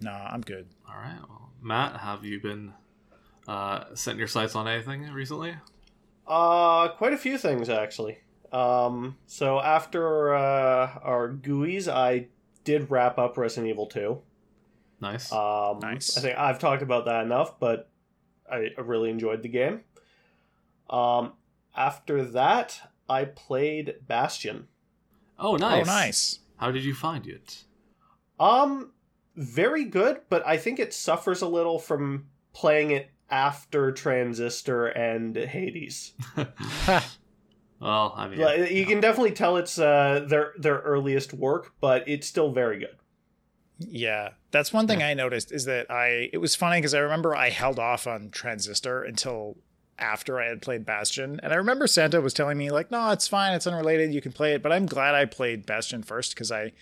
nah, I'm good. All right. Well, Matt, have you been uh, setting your sights on anything recently? Uh, quite a few things actually. Um, so after uh, our GUIs, I did wrap up Resident Evil 2. Nice. Um, Nice. I think I've talked about that enough, but I I really enjoyed the game. Um, after that, I played Bastion. oh, nice. Oh, nice. How did you find it? Um, very good, but I think it suffers a little from playing it after Transistor and Hades. Well, I mean, Like, you can definitely tell it's uh, their their earliest work, but it's still very good. Yeah, that's one thing I noticed is that I it was funny because I remember I held off on Transistor until after I had played Bastion, and I remember Santa was telling me like, "No, it's fine, it's unrelated, you can play it." But I'm glad I played Bastion first because I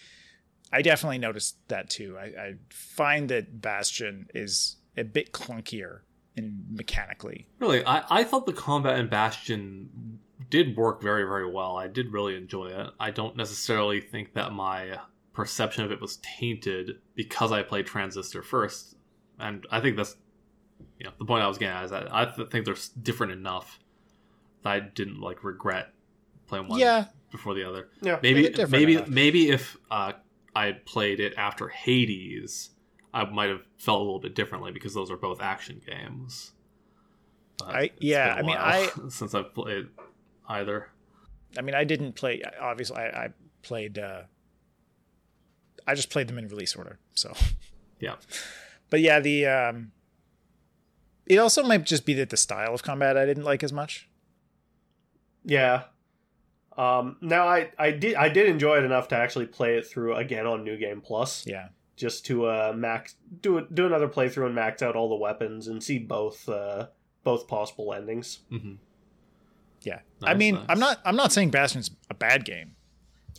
I definitely noticed that too. I, I find that Bastion is a bit clunkier in mechanically. really, I, I thought the combat in Bastion did work very, very well. I did really enjoy it. I don't necessarily think that my perception of it was tainted because I played Transistor first, and I think that's you know the point I was getting at is that I th- think they're different enough that I didn't like regret playing one Yeah, before the other. Yeah, Maybe maybe enough. maybe if uh, I had played it after Hades, I might have felt a little bit differently because those are both action games. But I- yeah, been a I mean, while since I've played either. I mean, I didn't play. Obviously, I, I played. uh I just played them in release order. So, Yeah, but yeah, the um it also might just be that the style of combat I didn't like as much. Yeah. Um, now I, I did I did enjoy it enough to actually play it through again on New Game Plus, Yeah, just to uh max do it do another playthrough and max out all the weapons and see both uh both possible endings. hmm yeah. I mean, nice. I'm not. I'm not saying Bastion's a bad game,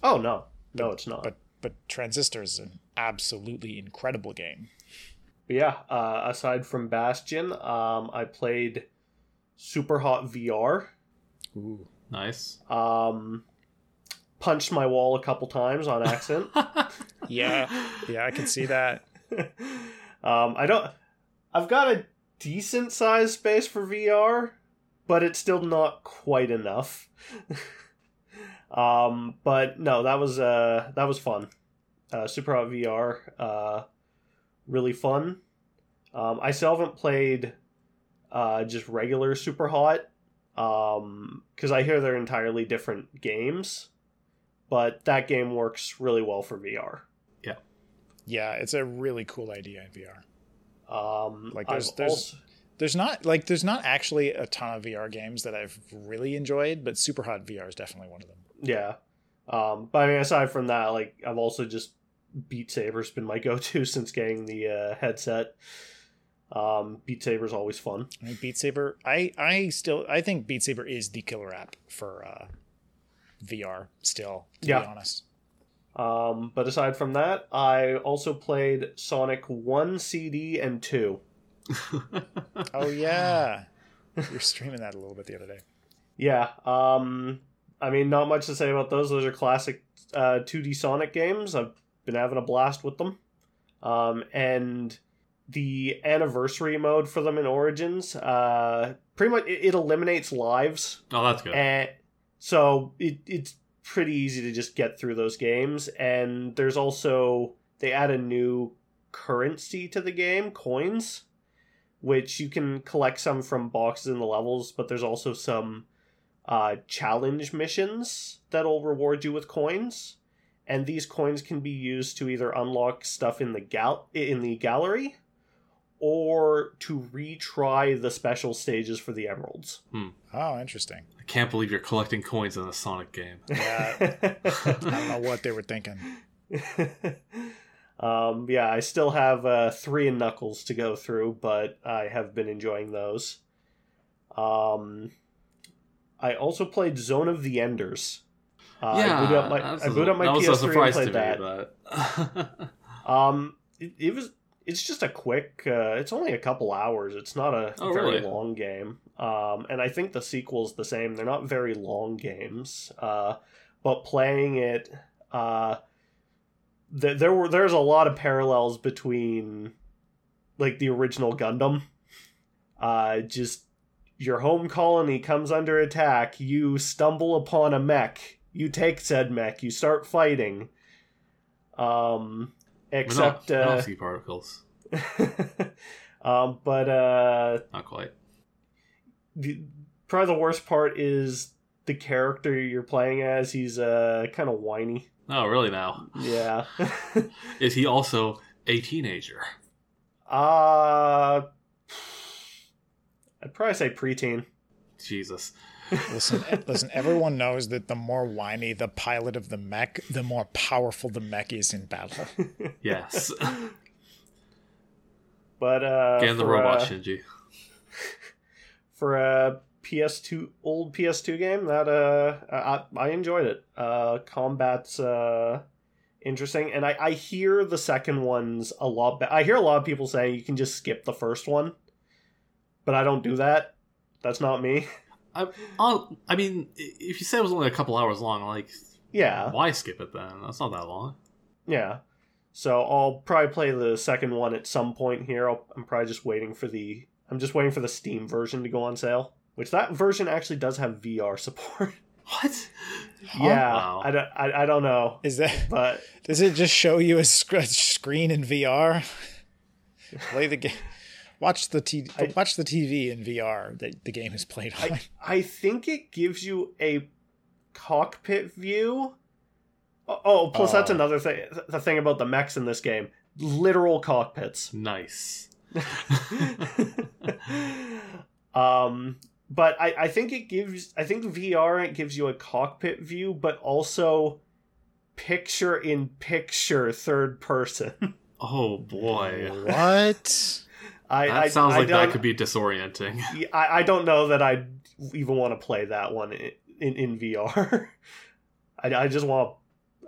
Oh no, no, it's not. but but Transistor is an absolutely incredible game. But yeah, uh, aside from Bastion, um, I played Super Hot VR. Ooh. Nice. Um, punched my wall a couple times on accident. Yeah, yeah, I can see that. um, I don't. I've got a decent sized space for VR, but it's still not quite enough. um, but no, that was uh that was fun. Uh, Super Hot VR, uh, really fun. Um, I still haven't played uh, just regular Super Hot because I hear they're entirely different games, but that game works really well for VR. Yeah yeah, it's a really cool idea in VR. Um, Like, there's- I've there's- also- There's not like there's not actually a ton of VR games that I've really enjoyed, but Super Hot VR is definitely one of them. yeah. Um, but I mean, aside from that, like I've also just Beat Saber's been my go-to since getting the uh, headset. Um, Beat is always fun. Beat Saber. I I still I think Beat Saber is the killer app for uh, VR. Still, to Yeah. be honest. Um, but aside from that, I also played Sonic One CD and Two. Oh yeah, you're streaming that a little bit the other day. Yeah. Um, I mean, not much to say about those. Those are classic uh, 2D Sonic games. I've been having a blast with them. Um, and the anniversary mode for them in Origins, uh, pretty much it, it eliminates lives, oh, that's good. and so it, it's pretty easy to just get through those games. And there's also they add a new currency to the game, coins, which you can collect some from boxes in the levels, but there's also some uh, challenge missions that'll reward you with coins, and these coins can be used to either unlock stuff in the gal in the gallery, or to retry the special stages for the emeralds. Oh, interesting. I can't believe you're collecting coins in a Sonic game. Yeah. I don't know what they were thinking. um, yeah, I still have uh, three and Knuckles to go through, but I have been enjoying those. Um, I also played Zone of the Enders. Uh, yeah, I booted up my, that's I a- booted up my was a PS3 and to played me. that. But Um, it, it was. It's just a quick. Uh, it's only a couple hours. It's not a Oh, very really? long game. Um, and I think the sequel's the same. They're not very long games. Uh, but playing it, uh, th- there were there's a lot of parallels between, like the original Gundam. Uh, just your home colony comes under attack. You stumble upon a mech. You take said mech. You start fighting. Um, except don't, I uh, don't see particles. um, but uh, Not quite. the, probably the worst part is the character you're playing as. He's uh, kind of whiny. Oh, really? Now Yeah. is he also a teenager? uh, I'd probably say preteen. Jesus. Listen, listen. Everyone knows that the more whiny the pilot of the mech, the more powerful the mech is in battle. Yes. But uh, Get in the robot, uh, Shinji. for a PS2 old PS2 game that uh I, I enjoyed it. Uh combat's uh interesting and I I hear the second one's a lot better. I hear a lot of people saying you can just skip the first one. But I don't do that. That's not me. I, I'll, I mean, if you said it was only a couple hours long, like, Yeah. why skip it then? That's not that long. Yeah. So I'll probably play the second one at some point here. I'll, I'm probably just waiting for the I'm just waiting for the Steam version to go on sale, which that version actually does have VR support. What? yeah, Wow. I don't I, I don't know, Is that? but Does it just show you a, sc- a screen in VR? Play the game. Watch the t- I- watch the TV in VR that the game is played on. I I think it gives you a cockpit view. Oh, oh, plus that's Oh. another thing. The thing about the mechs in this game, literal cockpits. Nice. um, but I, I think it gives I think VR it gives you a cockpit view, but also picture in picture third person. Oh boy. what? I That I, sounds I like that could be disorienting. I, I don't know that I even want to play that one in in, in VR. I, I just want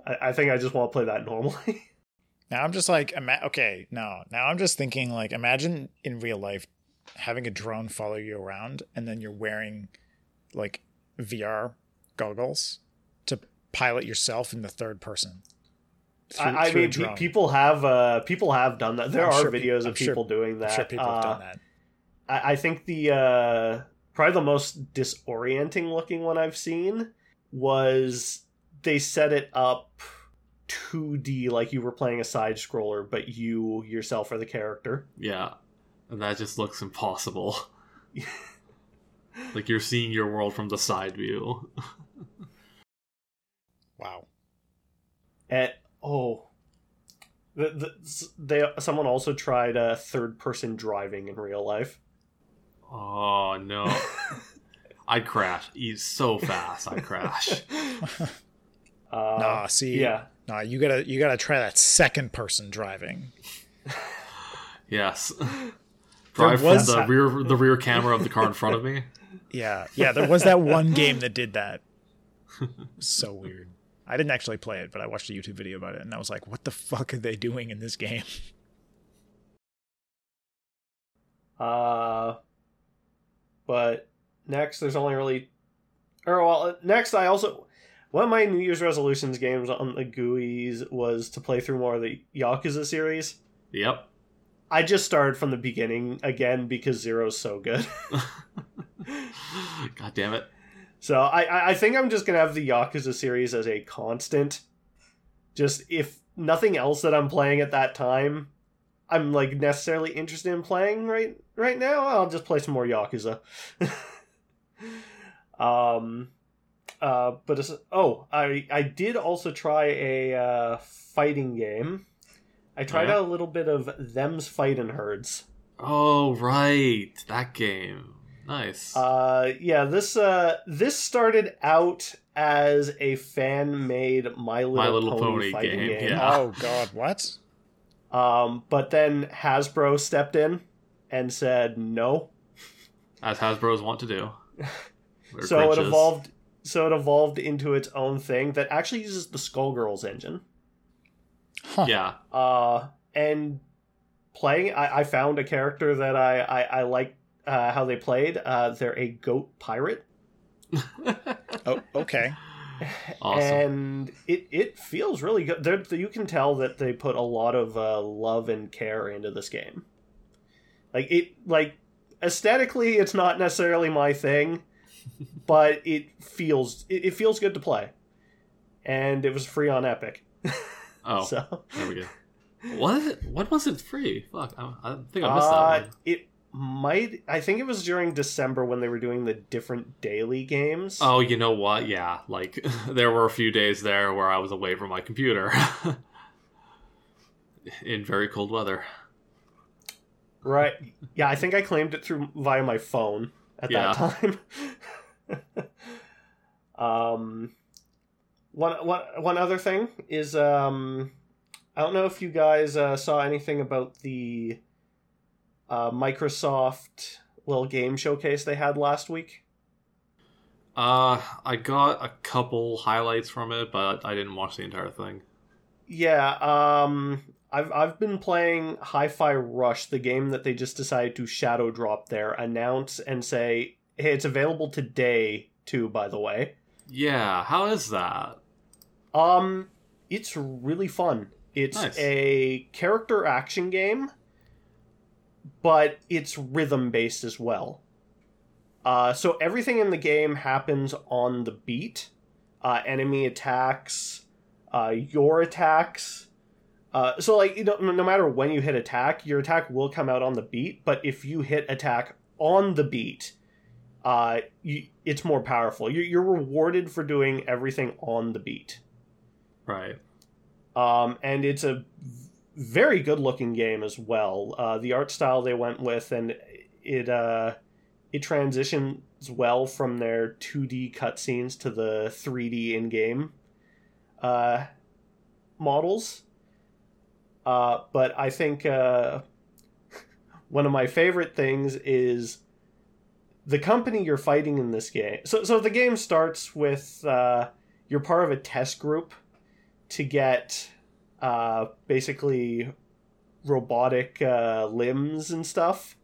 I, I think I just want to play that normally. Now I'm just like, ima- okay, no. Now I'm just thinking, like, imagine in real life having a drone follow you around, and then you're wearing like VR goggles to pilot yourself in the third person. Through- I, I through mean, pe- people have uh, people have done that. There I'm are sure peop- videos I'm of sure- people doing that. I'm sure people have Uh, done that. I, I think the uh, probably the most disorienting looking one I've seen was they set it up 2D like you were playing a side scroller, but you yourself are the character. Yeah. And that just looks impossible. like you're seeing your world from the side view. Wow. And oh, the, the, they someone also tried uh, third person driving in real life. Oh no. I'd crash. He's so fast, I'd crash. Uh, nah, see, yeah. nah, you gotta you gotta try that second person driving. Yes. Drive was- from the rear the rear camera of the car in front of me. Yeah, yeah. There was that one game that did that. so weird. I didn't actually play it, but I watched a YouTube video about it, and I was like, "What the fuck are they doing in this game?" Uh, but next, there's only really, or well, next I also one of my New Year's resolutions games on the GUIs was to play through more of the Yakuza series. Yep. I just started from the beginning again because Zero's so good. God damn it. So I- I I think I'm just gonna have the Yakuza series as a constant. Just if nothing else that I'm playing at that time, I'm like necessarily interested in playing right right now. I'll just play some more Yakuza. um, uh, but oh, I I did also try a uh, fighting game. I tried yeah? out a little bit of them's fighting herds. Oh right. That game. Nice. Uh, yeah, this uh, this started out as a fan made My Little, My Little Pony, Pony fighting game, game. yeah. Oh God, what? Um, but then Hasbro stepped in and said no. As Hasbro's want to do. They're so it evolved. So it evolved into its own thing that actually uses the Skullgirls engine. Huh. Yeah. Uh, and playing, I, I found a character that I I, I like uh, how they played. Uh, they're a goat pirate. Oh, okay. Awesome. and it it feels really good. There, you can tell that they put a lot of uh, love and care into this game. Like it, like aesthetically, it's not necessarily my thing, but it feels it, it feels good to play, and it was free on Epic. oh, so there we go. What? When was it free? Fuck, I, I think I missed uh, that one. it might. I think it was during December when they were doing the different daily games. Oh, you know what? Yeah, like there were a few days there where I was away from my computer in very cold weather. Right. Yeah, I think I claimed it through via my phone at Yeah. that time. Um, one one one other thing is um, I don't know if you guys uh, saw anything about the uh, Microsoft little game showcase they had last week. Uh, I got a couple highlights from it, but I didn't watch the entire thing. Yeah, um, I've I've been playing Hi-Fi Rush, the game that they just decided to shadow drop there, announce and say, "Hey, it's available today too." By the way, Yeah, how is that? um, it's really fun. It's Nice. a character action game, but it's rhythm based as well. Uh, so everything in the game happens on the beat. Uh, enemy attacks, uh, your attacks. Uh, so like you know, no matter when you hit attack, your attack will come out on the beat. But if you hit attack on the beat, uh, you, it's more powerful. You're, you're rewarded for doing everything on the beat Right. um, and it's a very good looking game as well. Uh, the art style they went with, and it uh, it transitions well from their 2D cutscenes to the 3D in game uh, models. Uh, but I think uh, one of my favorite things is the company you're fighting in this game. So, so the game starts with uh, you're part of a test group to get uh, basically robotic uh, limbs and stuff.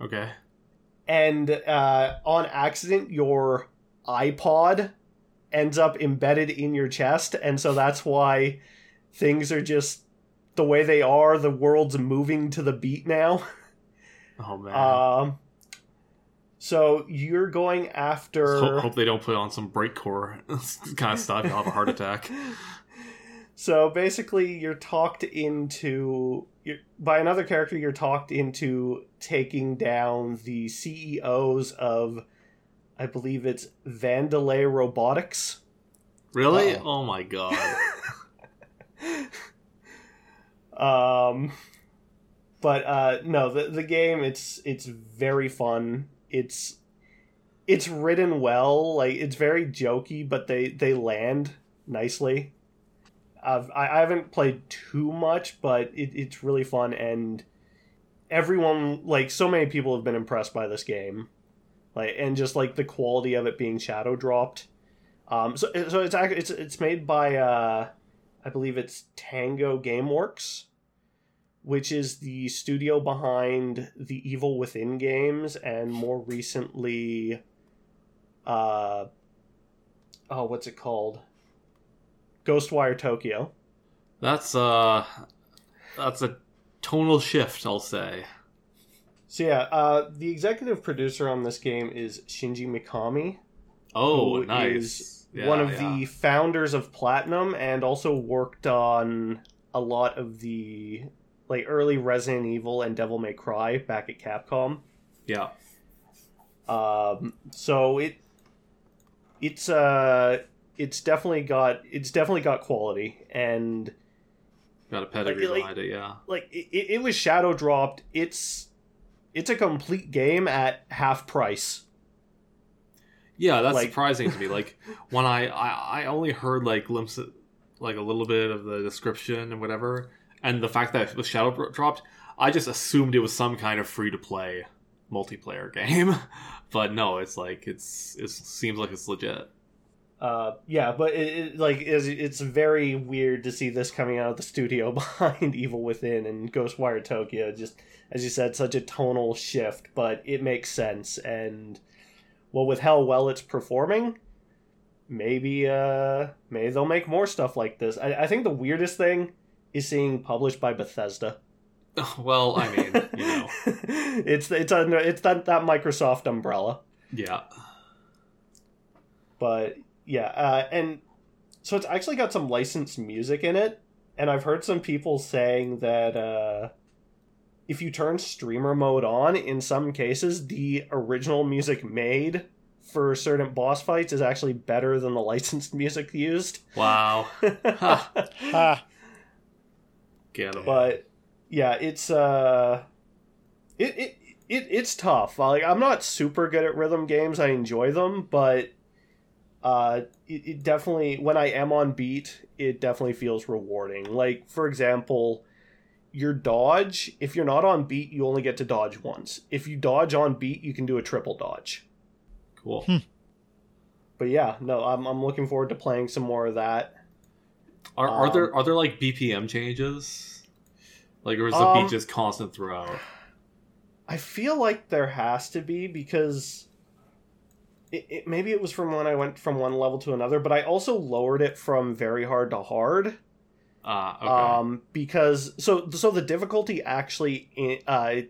Okay. And uh, on accident, your iPod ends up embedded in your chest. And so that's why things are just the way they are. The world's moving to the beat now. Oh man. Um, so you're going after. Ho- hope they don't put on some breakcore kind of stuff. You'll have a heart attack. So basically, you're talked into you're, by another character. You're talked into taking down the CEOs of, I believe it's Vandelay Robotics. Really? Uh-oh. Oh my god. Um, but uh, no, the the game it's it's very fun. It's it's written well. Like it's very jokey, but they they land nicely. I've, I haven't played too much, but it, it's really fun, and everyone like so many people have been impressed by this game, like and just like the quality of it being shadow dropped. Um, so so it's actually it's it's made by uh, I believe it's Tango Gameworks, which is the studio behind the Evil Within games and more recently, uh, oh, what's it called? Ghostwire Tokyo. That's uh that's a tonal shift, I'll say. So yeah, uh, the executive producer on this game is Shinji Mikami, Oh, nice. is Yeah, one of yeah. the founders of Platinum and also worked on a lot of the like early Resident Evil and Devil May Cry back at Capcom. Yeah. Um, so it it's uh it's definitely got it's definitely got quality and Got a pedigree Like- behind it, yeah. like it, it was shadow dropped. It's it's a complete game at half price. Yeah, that's Like- surprising to me. Like when I, I I only heard like glimpses, like a little bit of the description and whatever, and the fact that it was shadow dropped, I just assumed it was some kind of free to play multiplayer game. but no, it's like it's it seems like it's legit. Uh, yeah, but it, it like is it's very weird to see this coming out of the studio behind Evil Within and Ghostwire Tokyo. Just as you said, such a tonal shift, but it makes sense. And well, with how well it's performing, maybe uh, maybe they'll make more stuff like this. I, I think the weirdest thing is seeing published by Bethesda. well, I mean, you know, it's it's under it's that that Microsoft umbrella. yeah. but yeah uh, and so it's actually got some licensed music in it and i've heard some people saying that uh, if you turn streamer mode on in some cases the original music made for certain boss fights is actually better than the licensed music used Wow. Ha. Ha. Get 'em. but yeah it's uh it, it it it's tough like i'm not super good at rhythm games i enjoy them but uh, it, it definitely when I am on beat, it definitely feels rewarding. Like for example, your dodge. If you're not on beat, you only get to dodge once. If you dodge on beat, you can do a triple dodge. Cool. Hmm. But yeah, no, I'm I'm looking forward to playing some more of that. Are, are there Um, are there like BPM changes? Like, or is the Um, beat just constant throughout? I feel like there has to be because it, it, maybe it was from when I went from one level to another, but I also lowered it from very hard to hard. Ah, okay. Um, because so so the difficulty actually uh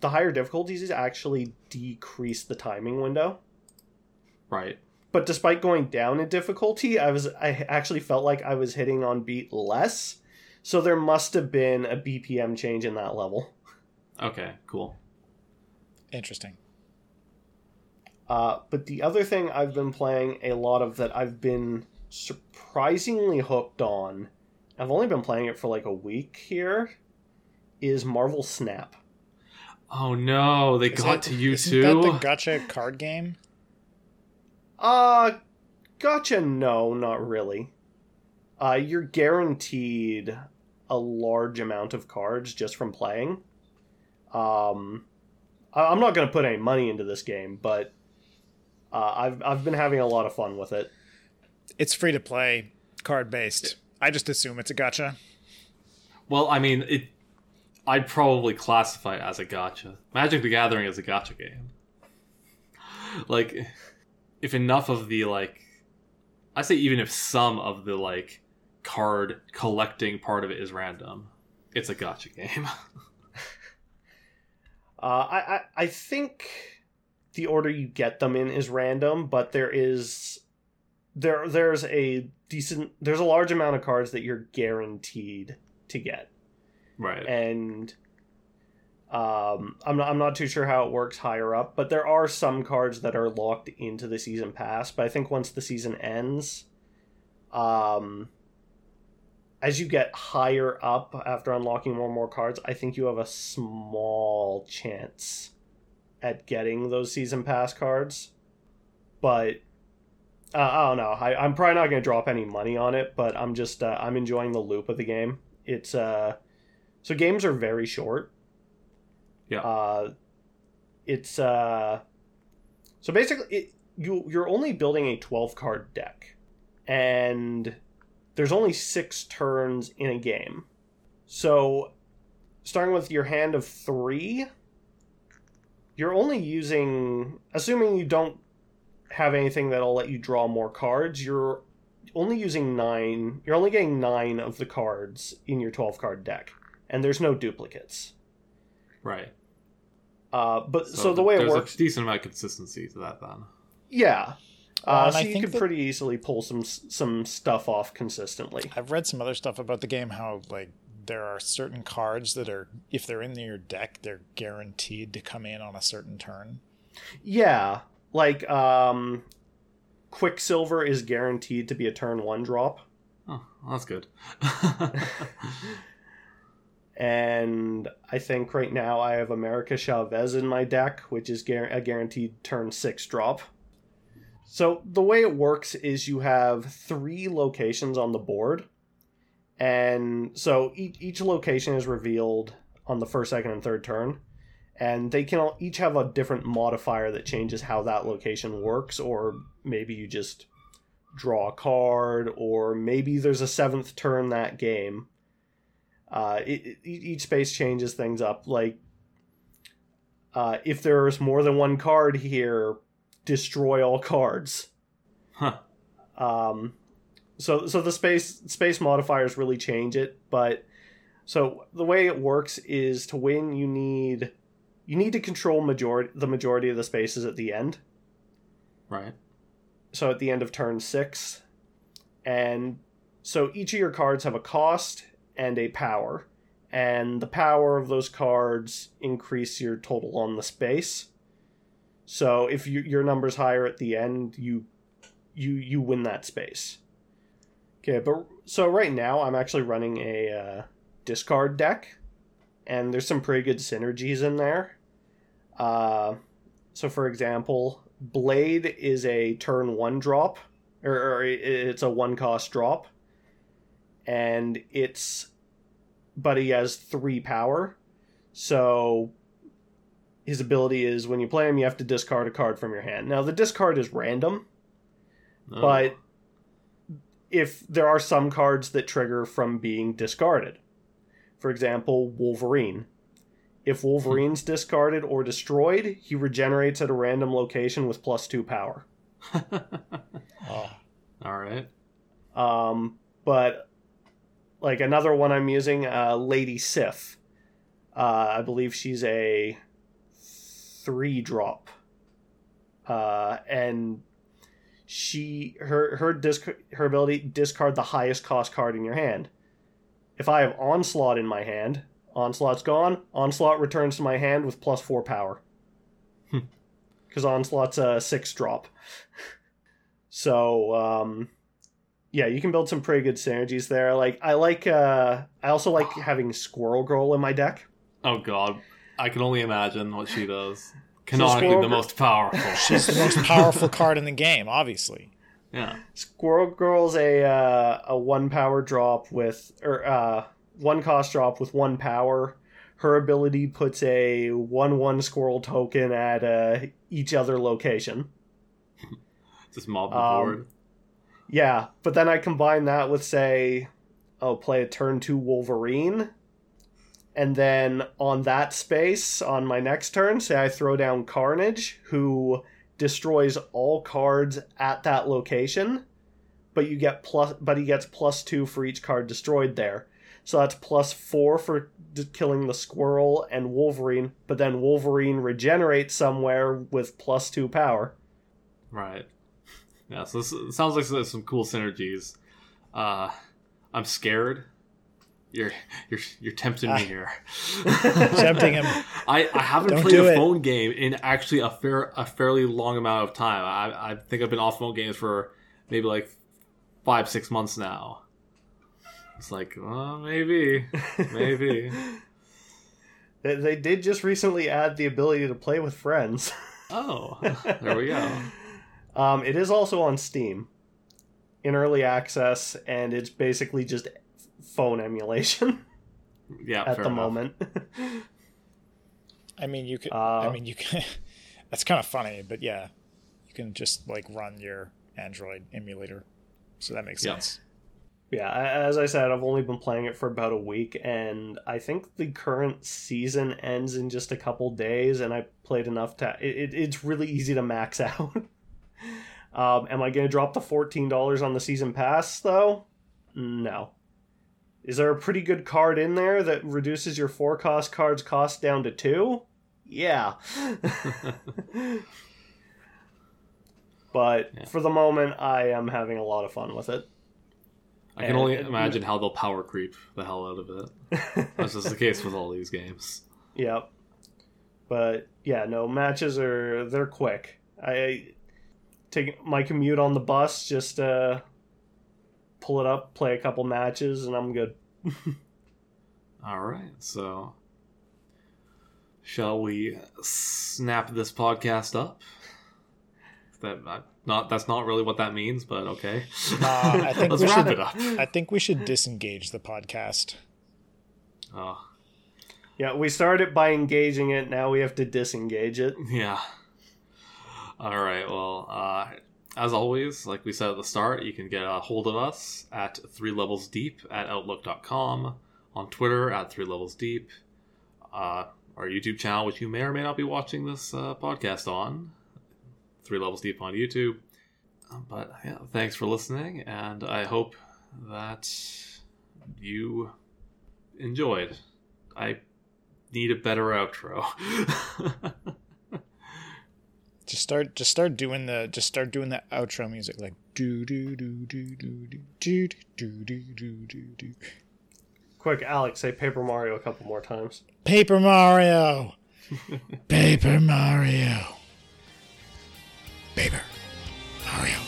the higher difficulties actually decrease the timing window. right. But despite going down in difficulty, I was I actually felt like I was hitting on beat less. So there must have been a BPM change in that level. Okay. Cool. Interesting. Uh, but the other thing I've been playing a lot of that I've been surprisingly hooked on, I've only been playing it for like a week here, is Marvel Snap. Oh no, they Is got it- to you isn't too. that the gacha card game? Uh, gacha. No, not really. Uh, you're guaranteed a large amount of cards just from playing. Um, I- I'm not going to put any money into this game, but uh, I've I've been having a lot of fun with it. It's free to play, card based. I just assume it's a gacha. Well, I mean, it. I'd probably classify it as a gacha. Magic the Gathering is a gacha game. Like, if enough of the like, I say even if some of the like card collecting part of it is random, it's a gacha game. Uh, I, I I think the order you get them in is random, but there is there there's a decent there's a large amount of cards that you're guaranteed to get. right. and um, I'm not I'm not too sure how it works higher up, but there are some cards that are locked into the season pass. But I think once the season ends, um, as you get higher up after unlocking more and more cards, I think you have a small chance at getting those season pass cards. But uh, I don't know. I, I'm probably not going to drop any money on it, but I'm just uh, I'm enjoying the loop of the game. It's uh, so games are very short. Yeah. Uh, it's uh, so basically it, you you're only building a 12 card deck, and there's only six turns in a game. So, starting with your hand of three, you're only using, assuming you don't have anything that'll let you draw more cards, you're only using nine, you're only getting nine of the cards in your 12 card deck, and there's no duplicates. right. Uh, but so, the way it there's works, a decent amount of consistency to that. Then. yeah. Well, Uh, and so I you think could pretty easily pull some some stuff off consistently. I've read some other stuff about the game how like there are certain cards that are if they're in your deck, they're guaranteed to come in on a certain turn. Yeah, like um, Quicksilver is guaranteed to be a turn one drop, Oh, that's good. and I think right now I have America Chavez in my deck, which is guar- a guaranteed turn six drop. So the way it works is you have three locations on the board, and so each, each location is revealed on the first, second, and third turn, and they can all, each have a different modifier that changes how that location works, or maybe you just draw a card, or maybe there's a seventh turn that game. Uh, it, it, each space changes things up. Like, uh, if there's more than one card here, destroy all cards. huh. Um, so so the space space modifiers really change it, but so the way it works is to win you need you need to control majority the majority of the spaces at the end. Right. So at the end of turn 6 and so each of your cards have a cost and a power and the power of those cards increase your total on the space. So if you, your number's higher at the end, you you you win that space. Okay, but so right now I'm actually running a uh, discard deck, and there's some pretty good synergies in there. Uh, so for example, Blade is a turn one drop, or, or it's a one cost drop, and it's but he has three power, so his ability is when you play him, you have to discard a card from your hand. Now the discard is random, Oh. but if there are some cards that trigger from being discarded. For example, Wolverine. If Wolverine's discarded or destroyed, he regenerates at a random location with plus two power. Oh. all right. Um, but like another one I'm using, uh, Lady Sif. Uh, I believe she's a three drop, uh, and she her her disc her ability discard the highest cost card in your hand. If I have onslaught in my hand, onslaught's gone. Onslaught returns to my hand with plus four power. Hmm. Because onslaught's a six drop. so um, yeah, you can build some pretty good synergies there. Like I like uh I also like having Squirrel Girl in my deck. Oh god, I can only imagine what she does. Canonically, Squirrel the most powerful. She's the most powerful card in the game, obviously. yeah. Squirrel Girl's a uh, a one power drop with or uh one cost drop with one power. Her ability puts a one one squirrel token at uh, each other location. Just mob the Um, board. Yeah, but then I combine that with say, oh, play a turn two Wolverine, and then on that space on my next turn, say I throw down Carnage, who destroys all cards at that location, but you get plus, but he gets plus two for each card destroyed there. So that's plus four for d- killing the squirrel and Wolverine, but then Wolverine regenerates somewhere with plus two power. Right. Yeah, so this sounds like some cool synergies. Uh, I'm scared. You're you're you're tempting me here. Tempting him. I, I haven't Don't played a it. phone game in actually a fair a fairly long amount of time. I I think I've been off phone games for maybe like five six months now. It's like, well, maybe, maybe. They, they did just recently add the ability to play with friends. Oh, there we go. Um, it is also on Steam in early access, and it's basically just phone emulation Yeah, at fair the enough. moment. I mean, you could. Uh, I mean, you can. That's kind of funny, but yeah, you can just like run your Android emulator, so that makes Yeah. sense. yeah, as I said, I've only been playing it for about a week, and I think the current season ends in just a couple days, and I played enough to. It, it, it's really easy to max out. um, am I going to drop the $14 on the season pass, though? No. Is there a pretty good card in there that reduces your four cost cards cost down to two? Yeah. but Yeah. for the moment, I am having a lot of fun with it. I can And only it- imagine how they'll power creep the hell out of it. That's just the case with all these games. Yep. But yeah, no matches are they're quick. I take my commute on the bus, just uh, pull it up, play a couple matches, and I'm good. All right, so shall we snap this podcast up? That uh, not that's not really what that means, but okay. Uh, I think Let's we wrap should- it up. I think we should disengage the podcast. Oh, Yeah, we started by engaging it. Now we have to disengage it. yeah. All right. Well, uh, as always, like we said at the start, you can get a hold of us at three levels deep at outlook.com, on Twitter at three levels deep, uh, our YouTube channel, which you may or may not be watching this uh, podcast on, three levels deep on YouTube. Uh, But yeah, thanks for listening, and I hope that you enjoyed. I need a better outro. Just start. Just start doing the. Just start doing the outro music, like do do do do do do do do do do do do. Quick, Alex, say Paper Mario a couple more times. Paper Mario. Paper Mario. Paper Mario.